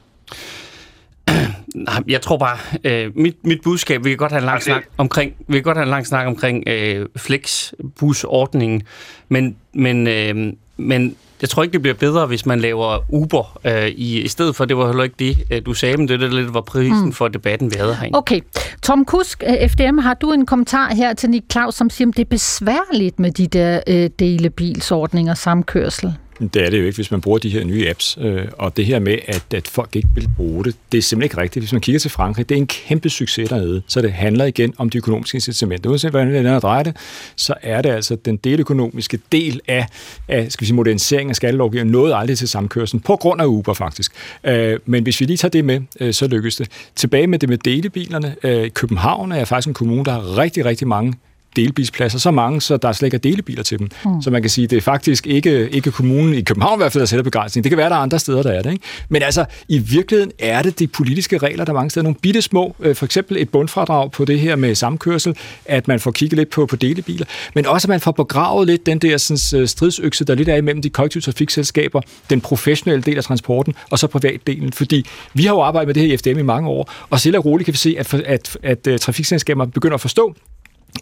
Nej, jeg tror bare, øh, mit, mit budskab, vi kan godt have en lang snak omkring, vi kan godt have en lang snak omkring øh, flexbusordningen, men, men, øh, men jeg tror ikke, det bliver bedre, hvis man laver Uber øh, i, i stedet for. Det var heller ikke det, øh, du sagde, men det er der lidt var prisen Mm. mm. for debatten, vi havde herinde. Okay. Tom Kusk, øh, FDM, har du en kommentar her til Nick Claus, som siger, at det er besværligt med de der øh, delebilsordninger samkørsel? Det er det jo ikke, hvis man bruger de her nye apps. Øh, og det her med, at, at folk ikke vil bruge det, det er simpelthen ikke rigtigt. Hvis man kigger til Frankrig, det er en kæmpe succes dernede. Så det handler igen om de økonomiske incitamenter. Uanset hvordan det er drejer det, så er det altså den deløkonomiske del af, af skal vi sige, modernisering af skattelovgivningen nåede aldrig til samkørslen, på grund af Uber faktisk. Øh, men hvis vi lige tager det med, øh, så lykkes det. Tilbage med det med delebilerne. København er faktisk en kommune, der har rigtig, rigtig mange delebilspladser, så mange, så der slet ikke er delebiler til dem. Mm. Mm. Så man kan sige, det er faktisk ikke, ikke kommunen i København i hvert fald, der sætter begrænsning. Det kan være, der er andre steder, der er det. Ikke? Men altså, i virkeligheden er det de politiske regler, der mange steder nogle bitte små, øh, for eksempel et bundfradrag på det her med samkørsel, at man får kigget lidt på, på delebiler, men også at man får begravet lidt den der sådan, øh, stridsøkse, der lidt er imellem de kollektive trafikselskaber, den professionelle del af transporten, og så privatdelen. Fordi vi har jo arbejdet med det her i FDM i mange år, og selv og roligt kan vi se, at, at, at, at øh, trafikselskaber begynder at forstå,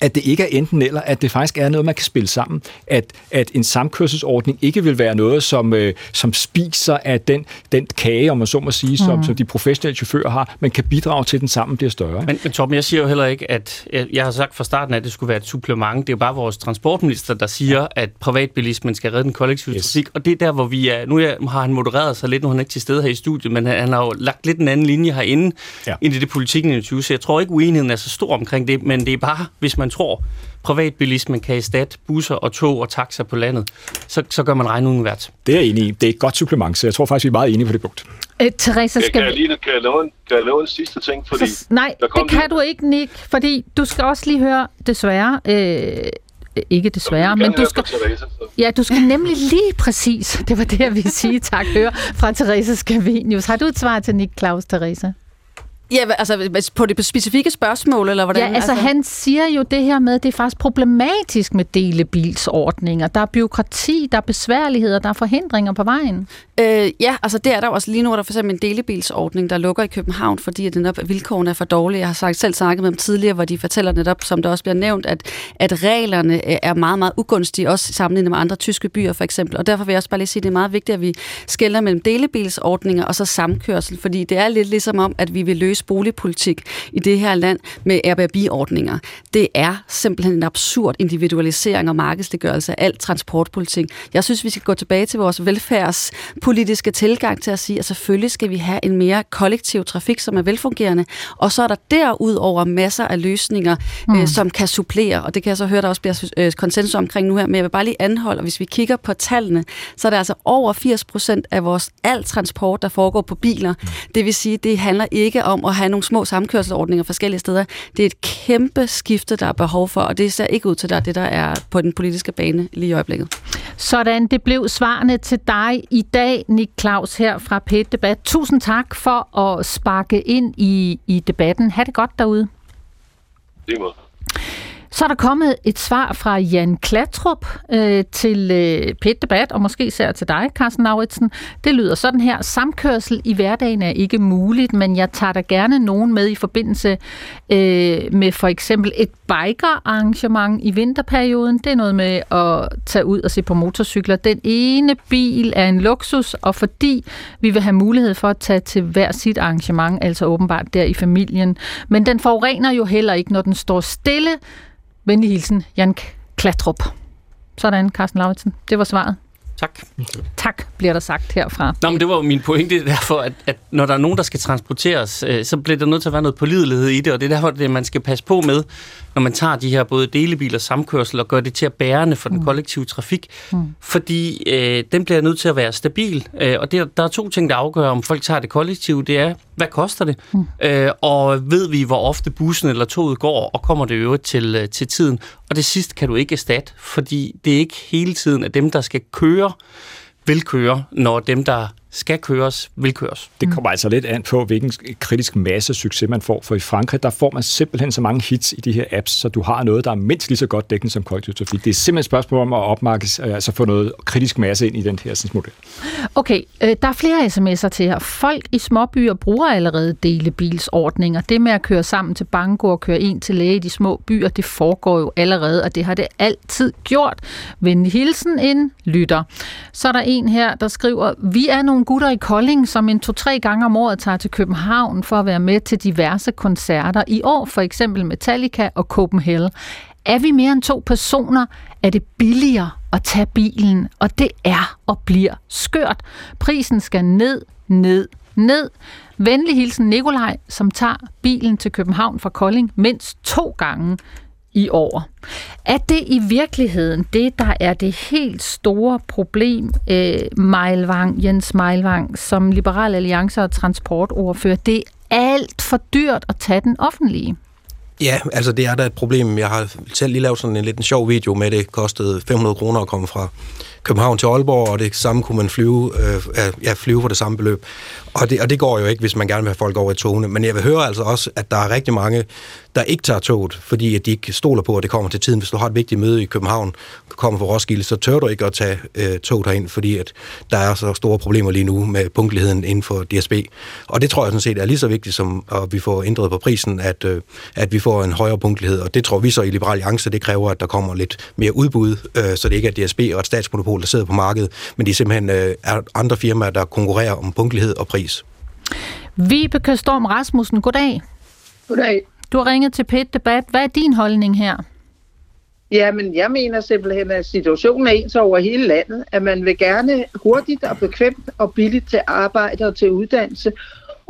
at det ikke er enten eller, at det faktisk er noget, man kan spille sammen. At, at en samkørselsordning ikke vil være noget, som, øh, som spiser af den, den kage, om man så må sige, som, Mhm. som de professionelle chauffører har, men kan bidrage til, at den sammen bliver større. Men, men Torben, jeg siger jo heller ikke, at jeg, jeg har sagt fra starten, at det skulle være et supplement. Det er jo bare vores transportminister, der siger, at privatbilismen skal redde den kollektive yes. trafik. Og det er der, hvor vi er. Nu har han modereret sig lidt, nu er han ikke til stede her i studiet, men han, han har jo lagt lidt en anden linje herinde, ja. ind i det politikken i 20. Så jeg tror ikke, uenigheden er så stor omkring det, men det er bare, hvis man tror, privatbilismen kan erstatte busser og tog og taxa på landet, så, så gør man regn uden vært. Det er jeg enig i. Det er et godt supplement, så jeg tror faktisk, vi er meget enige på det punkt. Øh, Teresa, Kan, skal kan, jeg lige, kan, jeg love en, kan jeg love en sidste ting? Fordi Så, nej, det kan du ikke, Nick, fordi du skal også lige høre, desværre, øh, ikke desværre, men du skal, ja, du skal nemlig lige præcis, det var det, jeg ville sige, tak, høre fra Teresa Scavenius. Har du et svar til Nick Claus, Teresa? Ja, altså på det specifikke spørgsmål, eller hvordan? Ja, altså han siger jo det her med, at det er faktisk problematisk med delebilsordninger. Der er byråkrati, der er besværligheder, der er forhindringer på vejen. Øh, ja, altså det er der også. Lige nu er der for eksempel en delebilsordning, der lukker i København, fordi at netop vilkårene er for dårlige. Jeg har sagt, selv snakket med dem tidligere, hvor de fortæller netop, som der også bliver nævnt, at, at reglerne øh, er meget, meget ugunstige, også sammenlignet med andre tyske byer for eksempel. Og derfor vil jeg også bare lige sige, at det er meget vigtigt, at vi skælder mellem delebilsordninger og så samkørsel, fordi det er lidt ligesom om, at vi vil løse boligpolitik i det her land med Airbnb-ordninger. Det er simpelthen en absurd individualisering og markedsliggørelse af alt transportpolitik. Jeg synes, vi skal gå tilbage til vores velfærdspolitiske tilgang til at sige, at selvfølgelig skal vi have en mere kollektiv trafik, som er velfungerende, og så er der derudover masser af løsninger, mm. øh, som kan supplere, og det kan jeg så høre, der også bliver øh, konsensus omkring nu her, men jeg vil bare lige anholde, og hvis vi kigger på tallene, så er der altså over 80 procent af vores al transport, der foregår på biler. Det vil sige, det handler ikke om at have nogle små samkørselsordninger forskellige steder. Det er et kæmpe skifte, der er behov for, og det ser ikke ud til, at det er det, der er på den politiske bane lige i øjeblikket. Sådan, det blev svarene til dig i dag, Nick Claus, her fra p Debat. Tusind tak for at sparke ind i, i debatten. Ha' det godt derude. Lige måde. Så er der kommet et svar fra Jan Klatrup øh, til øh, pet Debat, og måske især til dig, Carsten Lauritsen. Det lyder sådan her. Samkørsel i hverdagen er ikke muligt, men jeg tager da gerne nogen med i forbindelse øh, med for eksempel et biker-arrangement i vinterperioden. Det er noget med at tage ud og se på motorcykler. Den ene bil er en luksus, og fordi vi vil have mulighed for at tage til hver sit arrangement, altså åbenbart der i familien. Men den forurener jo heller ikke, når den står stille. Venlig hilsen, Jan Klatrup. Sådan, Carsten Lauritsen. Det var svaret. Tak. Tak, bliver der sagt herfra. Nå, men det var jo min pointe er derfor, at, at når der er nogen, der skal transporteres, øh, så bliver der nødt til at være noget pålidelighed i det, og det er derfor, det man skal passe på med, når man tager de her både delebiler, samkørsel og gør det til at bærende for den Mm. kollektive trafik, Mm. fordi øh, den bliver nødt til at være stabil, øh, og det, der er to ting, der afgør, om folk tager det kollektive, det er, hvad koster det, Mm. øh, og ved vi, hvor ofte bussen eller toget går, og kommer det øvrigt til, øh, til tiden, og det sidste kan du ikke erstatte, fordi det er ikke hele tiden, at dem, der skal køre, vil køre, når dem, der skal køres, vil køres. Det kommer altså lidt an på, hvilken kritisk masse succes man får. For i Frankrig, der får man simpelthen så mange hits i de her apps, så du har noget, der er mindst lige så godt dækkende som kollektiv trafik. Det er simpelthen et spørgsmål om at opmarkes, altså få noget kritisk masse ind i den her model. Okay, øh, der er flere sms'er til her. Folk i småbyer bruger allerede delebilsordninger. Det med at køre sammen til banko og køre ind til læge i de små byer, det foregår jo allerede, og det har det altid gjort. Venlig hilsen, en lytter. Så er der en her, der skriver, vi er nogle gutter i Kolding, som en to-tre gange om året tager til København for at være med til diverse koncerter. I år for eksempel Metallica og Copenhagen. Er vi mere end to personer, er det billigere at tage bilen, og det er og bliver skørt. Prisen skal ned, ned, ned. Venlig hilsen Nikolaj, som tager bilen til København fra Kolding mindst to gange i år. Er det i virkeligheden det, der er det helt store problem, øh, Meilvang, Jens Meilvang, som Liberal Alliance og transportordfører? Det er alt for dyrt at tage den offentlige. Ja, altså det er da et problem. Jeg har selv lige lavet sådan en lidt en sjov video med, det kostede 500 kroner at komme fra København til Aalborg, og det samme kunne man flyve, øh, ja, flyve for det samme beløb. Og det, og det går jo ikke, hvis man gerne vil have folk over i togene. Men jeg vil høre altså også, at der er rigtig mange, der ikke tager toget, fordi at de ikke stoler på, at det kommer til tiden. Hvis du har et vigtigt møde i København, kommer fra Roskilde, så tør du ikke at tage øh, toget herind, fordi at der er så store problemer lige nu med punktligheden inden for DSB. Og det tror jeg sådan set er lige så vigtigt, som at vi får ændret på prisen, at, øh, at vi får en højere punktlighed. Og det tror vi så i Liberal Alliance, det kræver, at der kommer lidt mere udbud, øh, så det ikke er DSB og et statsmonopol, der sidder på markedet, men det er simpelthen øh, er andre firmaer, der konkurrerer om punktlighed og pris. Vibeke Storm Rasmussen, goddag. Goddag. Du har ringet til PET Debat. Hvad er din holdning her? Jamen, jeg mener simpelthen, at situationen er ens over hele landet, at man vil gerne hurtigt og bekvemt og billigt til arbejde og til uddannelse,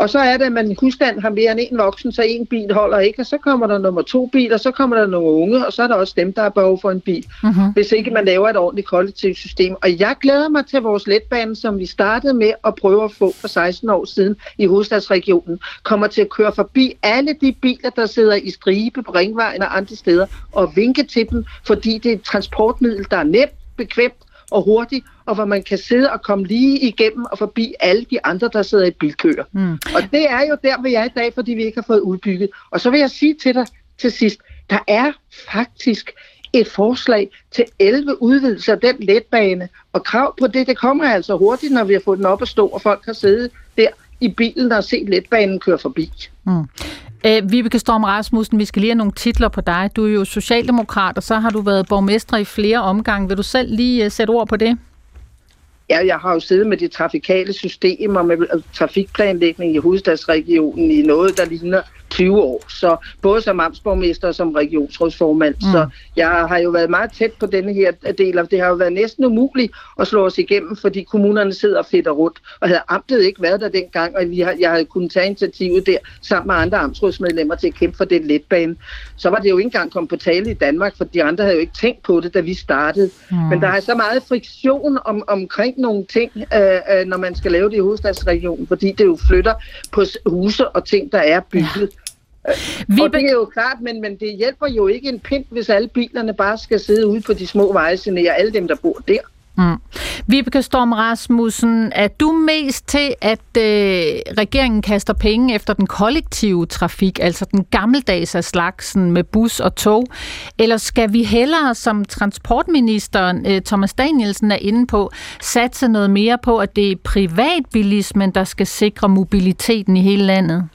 og så er det, at man i husstand har mere end en voksen, så en bil holder ikke, og så kommer der nummer to bil, og så kommer der nogle unge, og så er der også dem, der har behov for en bil, mm-hmm. hvis ikke man laver et ordentligt kollektivt system. Og jeg glæder mig til vores letbane, som vi startede med at prøve at få for 16 år siden i hovedstadsregionen, kommer til at køre forbi alle de biler, der sidder i stribe på Ringvejen og andre steder, og vinke til dem, fordi det er et transportmiddel, der er nemt, bekvemt og hurtigt, og hvor man kan sidde og komme lige igennem og forbi alle de andre, der sidder i bilkøer. Mm. Og det er jo der, jeg er i dag, fordi vi ikke har fået udbygget. Og så vil jeg sige til dig til sidst, der er faktisk et forslag til 11 udvidelser af den letbane, og krav på det, det kommer altså hurtigt, når vi har fået den op at stå, og folk har siddet der i bilen og set letbanen køre forbi. Mm. Øh, Vibeke Storm Rasmussen, vi skal lige have nogle titler på dig. Du er jo socialdemokrat, og så har du været borgmester i flere omgange. Vil du selv lige øh, sætte ord på det? Ja, jeg har jo siddet med de trafikale systemer med altså trafikplanlægning i hovedstadsregionen i noget, der ligner 20 år, så både som amtsborgmester og som regionsrådsformand. Mm. Så jeg har jo været meget tæt på denne her del, og det har jo været næsten umuligt at slå os igennem, fordi kommunerne sidder og fedter rundt. Og havde amtet ikke været der dengang, og vi har, jeg havde kunnet tage initiativet der sammen med andre amtsrådsmedlemmer til at kæmpe for den letbane, så var det jo ikke engang kommet på tale i Danmark, for de andre havde jo ikke tænkt på det, da vi startede. Mm. Men der er så meget friktion om, omkring nogle ting, øh, øh, når man skal lave det i hovedstadsregionen, fordi det jo flytter på huse og ting, der er bygget. Ja. Vi og det er jo klart, men, men det hjælper jo ikke en pind, hvis alle bilerne bare skal sidde ude på de små veje, alle dem, der bor der. Mm. Vibeke Storm Rasmussen, er du mest til, at øh, regeringen kaster penge efter den kollektive trafik, altså den gammeldags af slagsen med bus og tog, eller skal vi hellere, som transportministeren øh, Thomas Danielsen er inde på, satse noget mere på, at det er privatbilismen, der skal sikre mobiliteten i hele landet?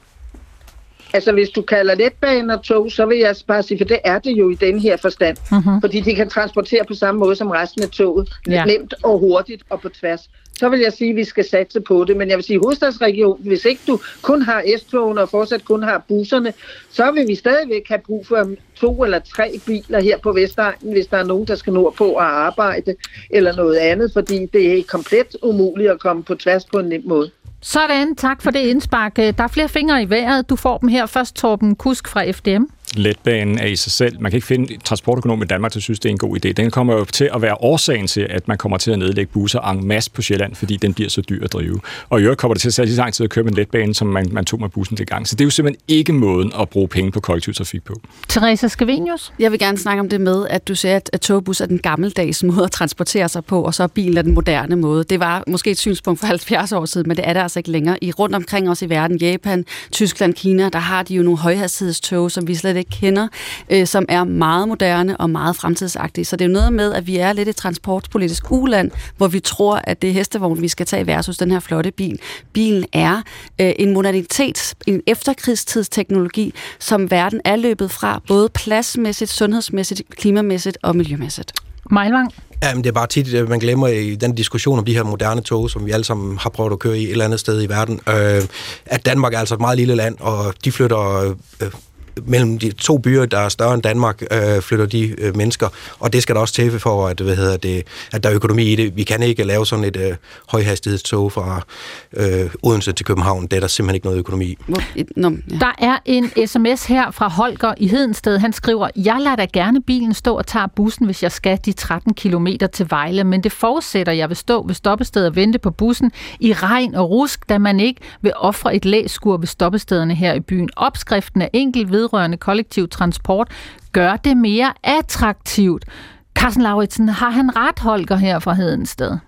Altså, hvis du kalder letbaner tog, så vil jeg bare sige, for det er det jo i den her forstand. Mm-hmm. Fordi de kan transportere på samme måde som resten af toget. Ja. Nemt og hurtigt og på tværs. Så vil jeg sige, at vi skal satse på det. Men jeg vil sige, at hovedstadsregionen, hvis ikke du kun har S-togene og fortsat kun har busserne, så vil vi stadigvæk have brug for to eller tre biler her på Vestegnen, hvis der er nogen, der skal nå på at arbejde eller noget andet, fordi det er komplet umuligt at komme på tværs på en nem måde. Sådan, tak for det indspark. Øh, der er flere fingre i vejret. Du får dem her først, Torben Kusk fra FDM letbanen er i sig selv. Man kan ikke finde transportøkonom i Danmark, der synes, det er en god idé. Den kommer jo til at være årsagen til, at man kommer til at nedlægge busser en masse på Sjælland, fordi den bliver så dyr at drive. Og i øvrigt kommer det til at tage lige så lang tid at køre med en letbane, som man, man tog med bussen til gang. Så det er jo simpelthen ikke måden at bruge penge på kollektiv trafik på. Teresa Skavenius? Jeg vil gerne snakke om det med, at du siger, at, at togbus er den gammeldags måde at transportere sig på, og så er bilen er den moderne måde. Det var måske et synspunkt for 70 år siden, men det er det altså ikke længere. I rundt omkring os i verden, Japan, Tyskland, Kina, der har de jo nogle højhastighedstog, som vi slet ikke kender øh, som er meget moderne og meget fremtidsagtige. Så det er jo noget med, at vi er lidt et transportpolitisk uland, hvor vi tror, at det er hestevogn, vi skal tage versus den her flotte bil. Bilen er øh, en modernitet, en efterkrigstidsteknologi, som verden er løbet fra, både pladsmæssigt, sundhedsmæssigt, klimamæssigt og miljømæssigt. Mejlvang? Ja, men det er bare tit, at man glemmer i den diskussion om de her moderne tog, som vi alle sammen har prøvet at køre i et eller andet sted i verden, øh, at Danmark er altså et meget lille land, og de flytter øh, mellem de to byer, der er større end Danmark, øh, flytter de øh, mennesker, og det skal der også til for, at, hvad hedder det, at der er økonomi i det. Vi kan ikke lave sådan et øh, højhastighedstog fra øh, Odense til København. Det er der simpelthen ikke noget økonomi i. Ja. Der er en sms her fra Holger i Hedensted. Han skriver, jeg lader da gerne bilen stå og tager bussen, hvis jeg skal de 13 km til Vejle, men det forudsætter, jeg vil stå ved stoppestedet og vente på bussen i regn og rusk, da man ikke vil ofre et læskur ved stoppestederne her i byen. Opskriften er enkel ved vedrørende kollektiv transport gør det mere attraktivt. Carsten Lauritsen, har han ret, Holger, her fra Hedensted?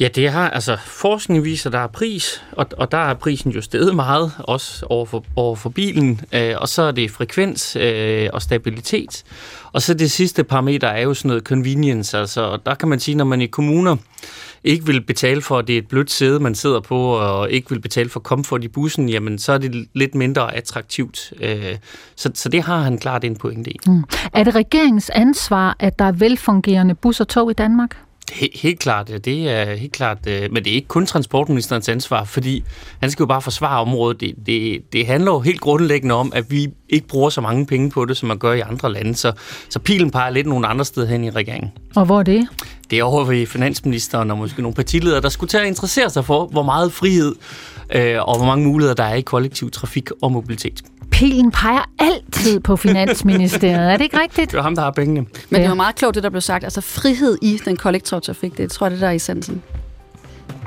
Ja, det har, altså forskning viser, at der er pris, og, og der er prisen jo steget meget, også over for, over for bilen, øh, og så er det frekvens øh, og stabilitet. Og så det sidste parameter er jo sådan noget convenience, altså der kan man sige, når man i kommuner ikke vil betale for, at det er et blødt sæde, man sidder på, og ikke vil betale for komfort i bussen, jamen så er det lidt mindre attraktivt. Øh, så, så det har han klart en pointe i. Mm. Er det regeringens ansvar, at der er velfungerende bus og tog i Danmark? He- helt klart, ja, det er helt klart, øh, men det er ikke kun transportministerens ansvar, fordi han skal jo bare forsvare området. Det, det, det handler jo helt grundlæggende om, at vi ikke bruger så mange penge på det, som man gør i andre lande, så, så pilen peger lidt nogle andre steder hen i regeringen. Og hvor er det? Det er over ved finansministeren og måske nogle partiledere, der skulle til at interessere sig for, hvor meget frihed øh, og hvor mange muligheder der er i kollektiv trafik og mobilitet. Pilen peger altid på Finansministeriet, er det ikke rigtigt? Det er ham, der har pengene. Men det var meget klogt, det der blev sagt. Altså frihed i den kollektive trafik, det tror jeg, det der er essensen.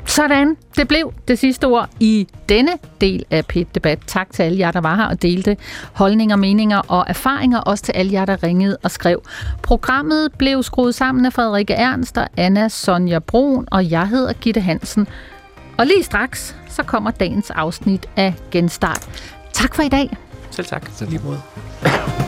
Sådan, det blev det sidste ord i denne del af pit debat Tak til alle jer, der var her og delte holdninger, meninger og erfaringer. Også til alle jer, der ringede og skrev. Programmet blev skruet sammen af Frederikke Ernst og Anna Sonja Brun, og jeg hedder Gitte Hansen. Og lige straks, så kommer dagens afsnit af Genstart. Tak for i dag. Selv tak. Selv lige måde.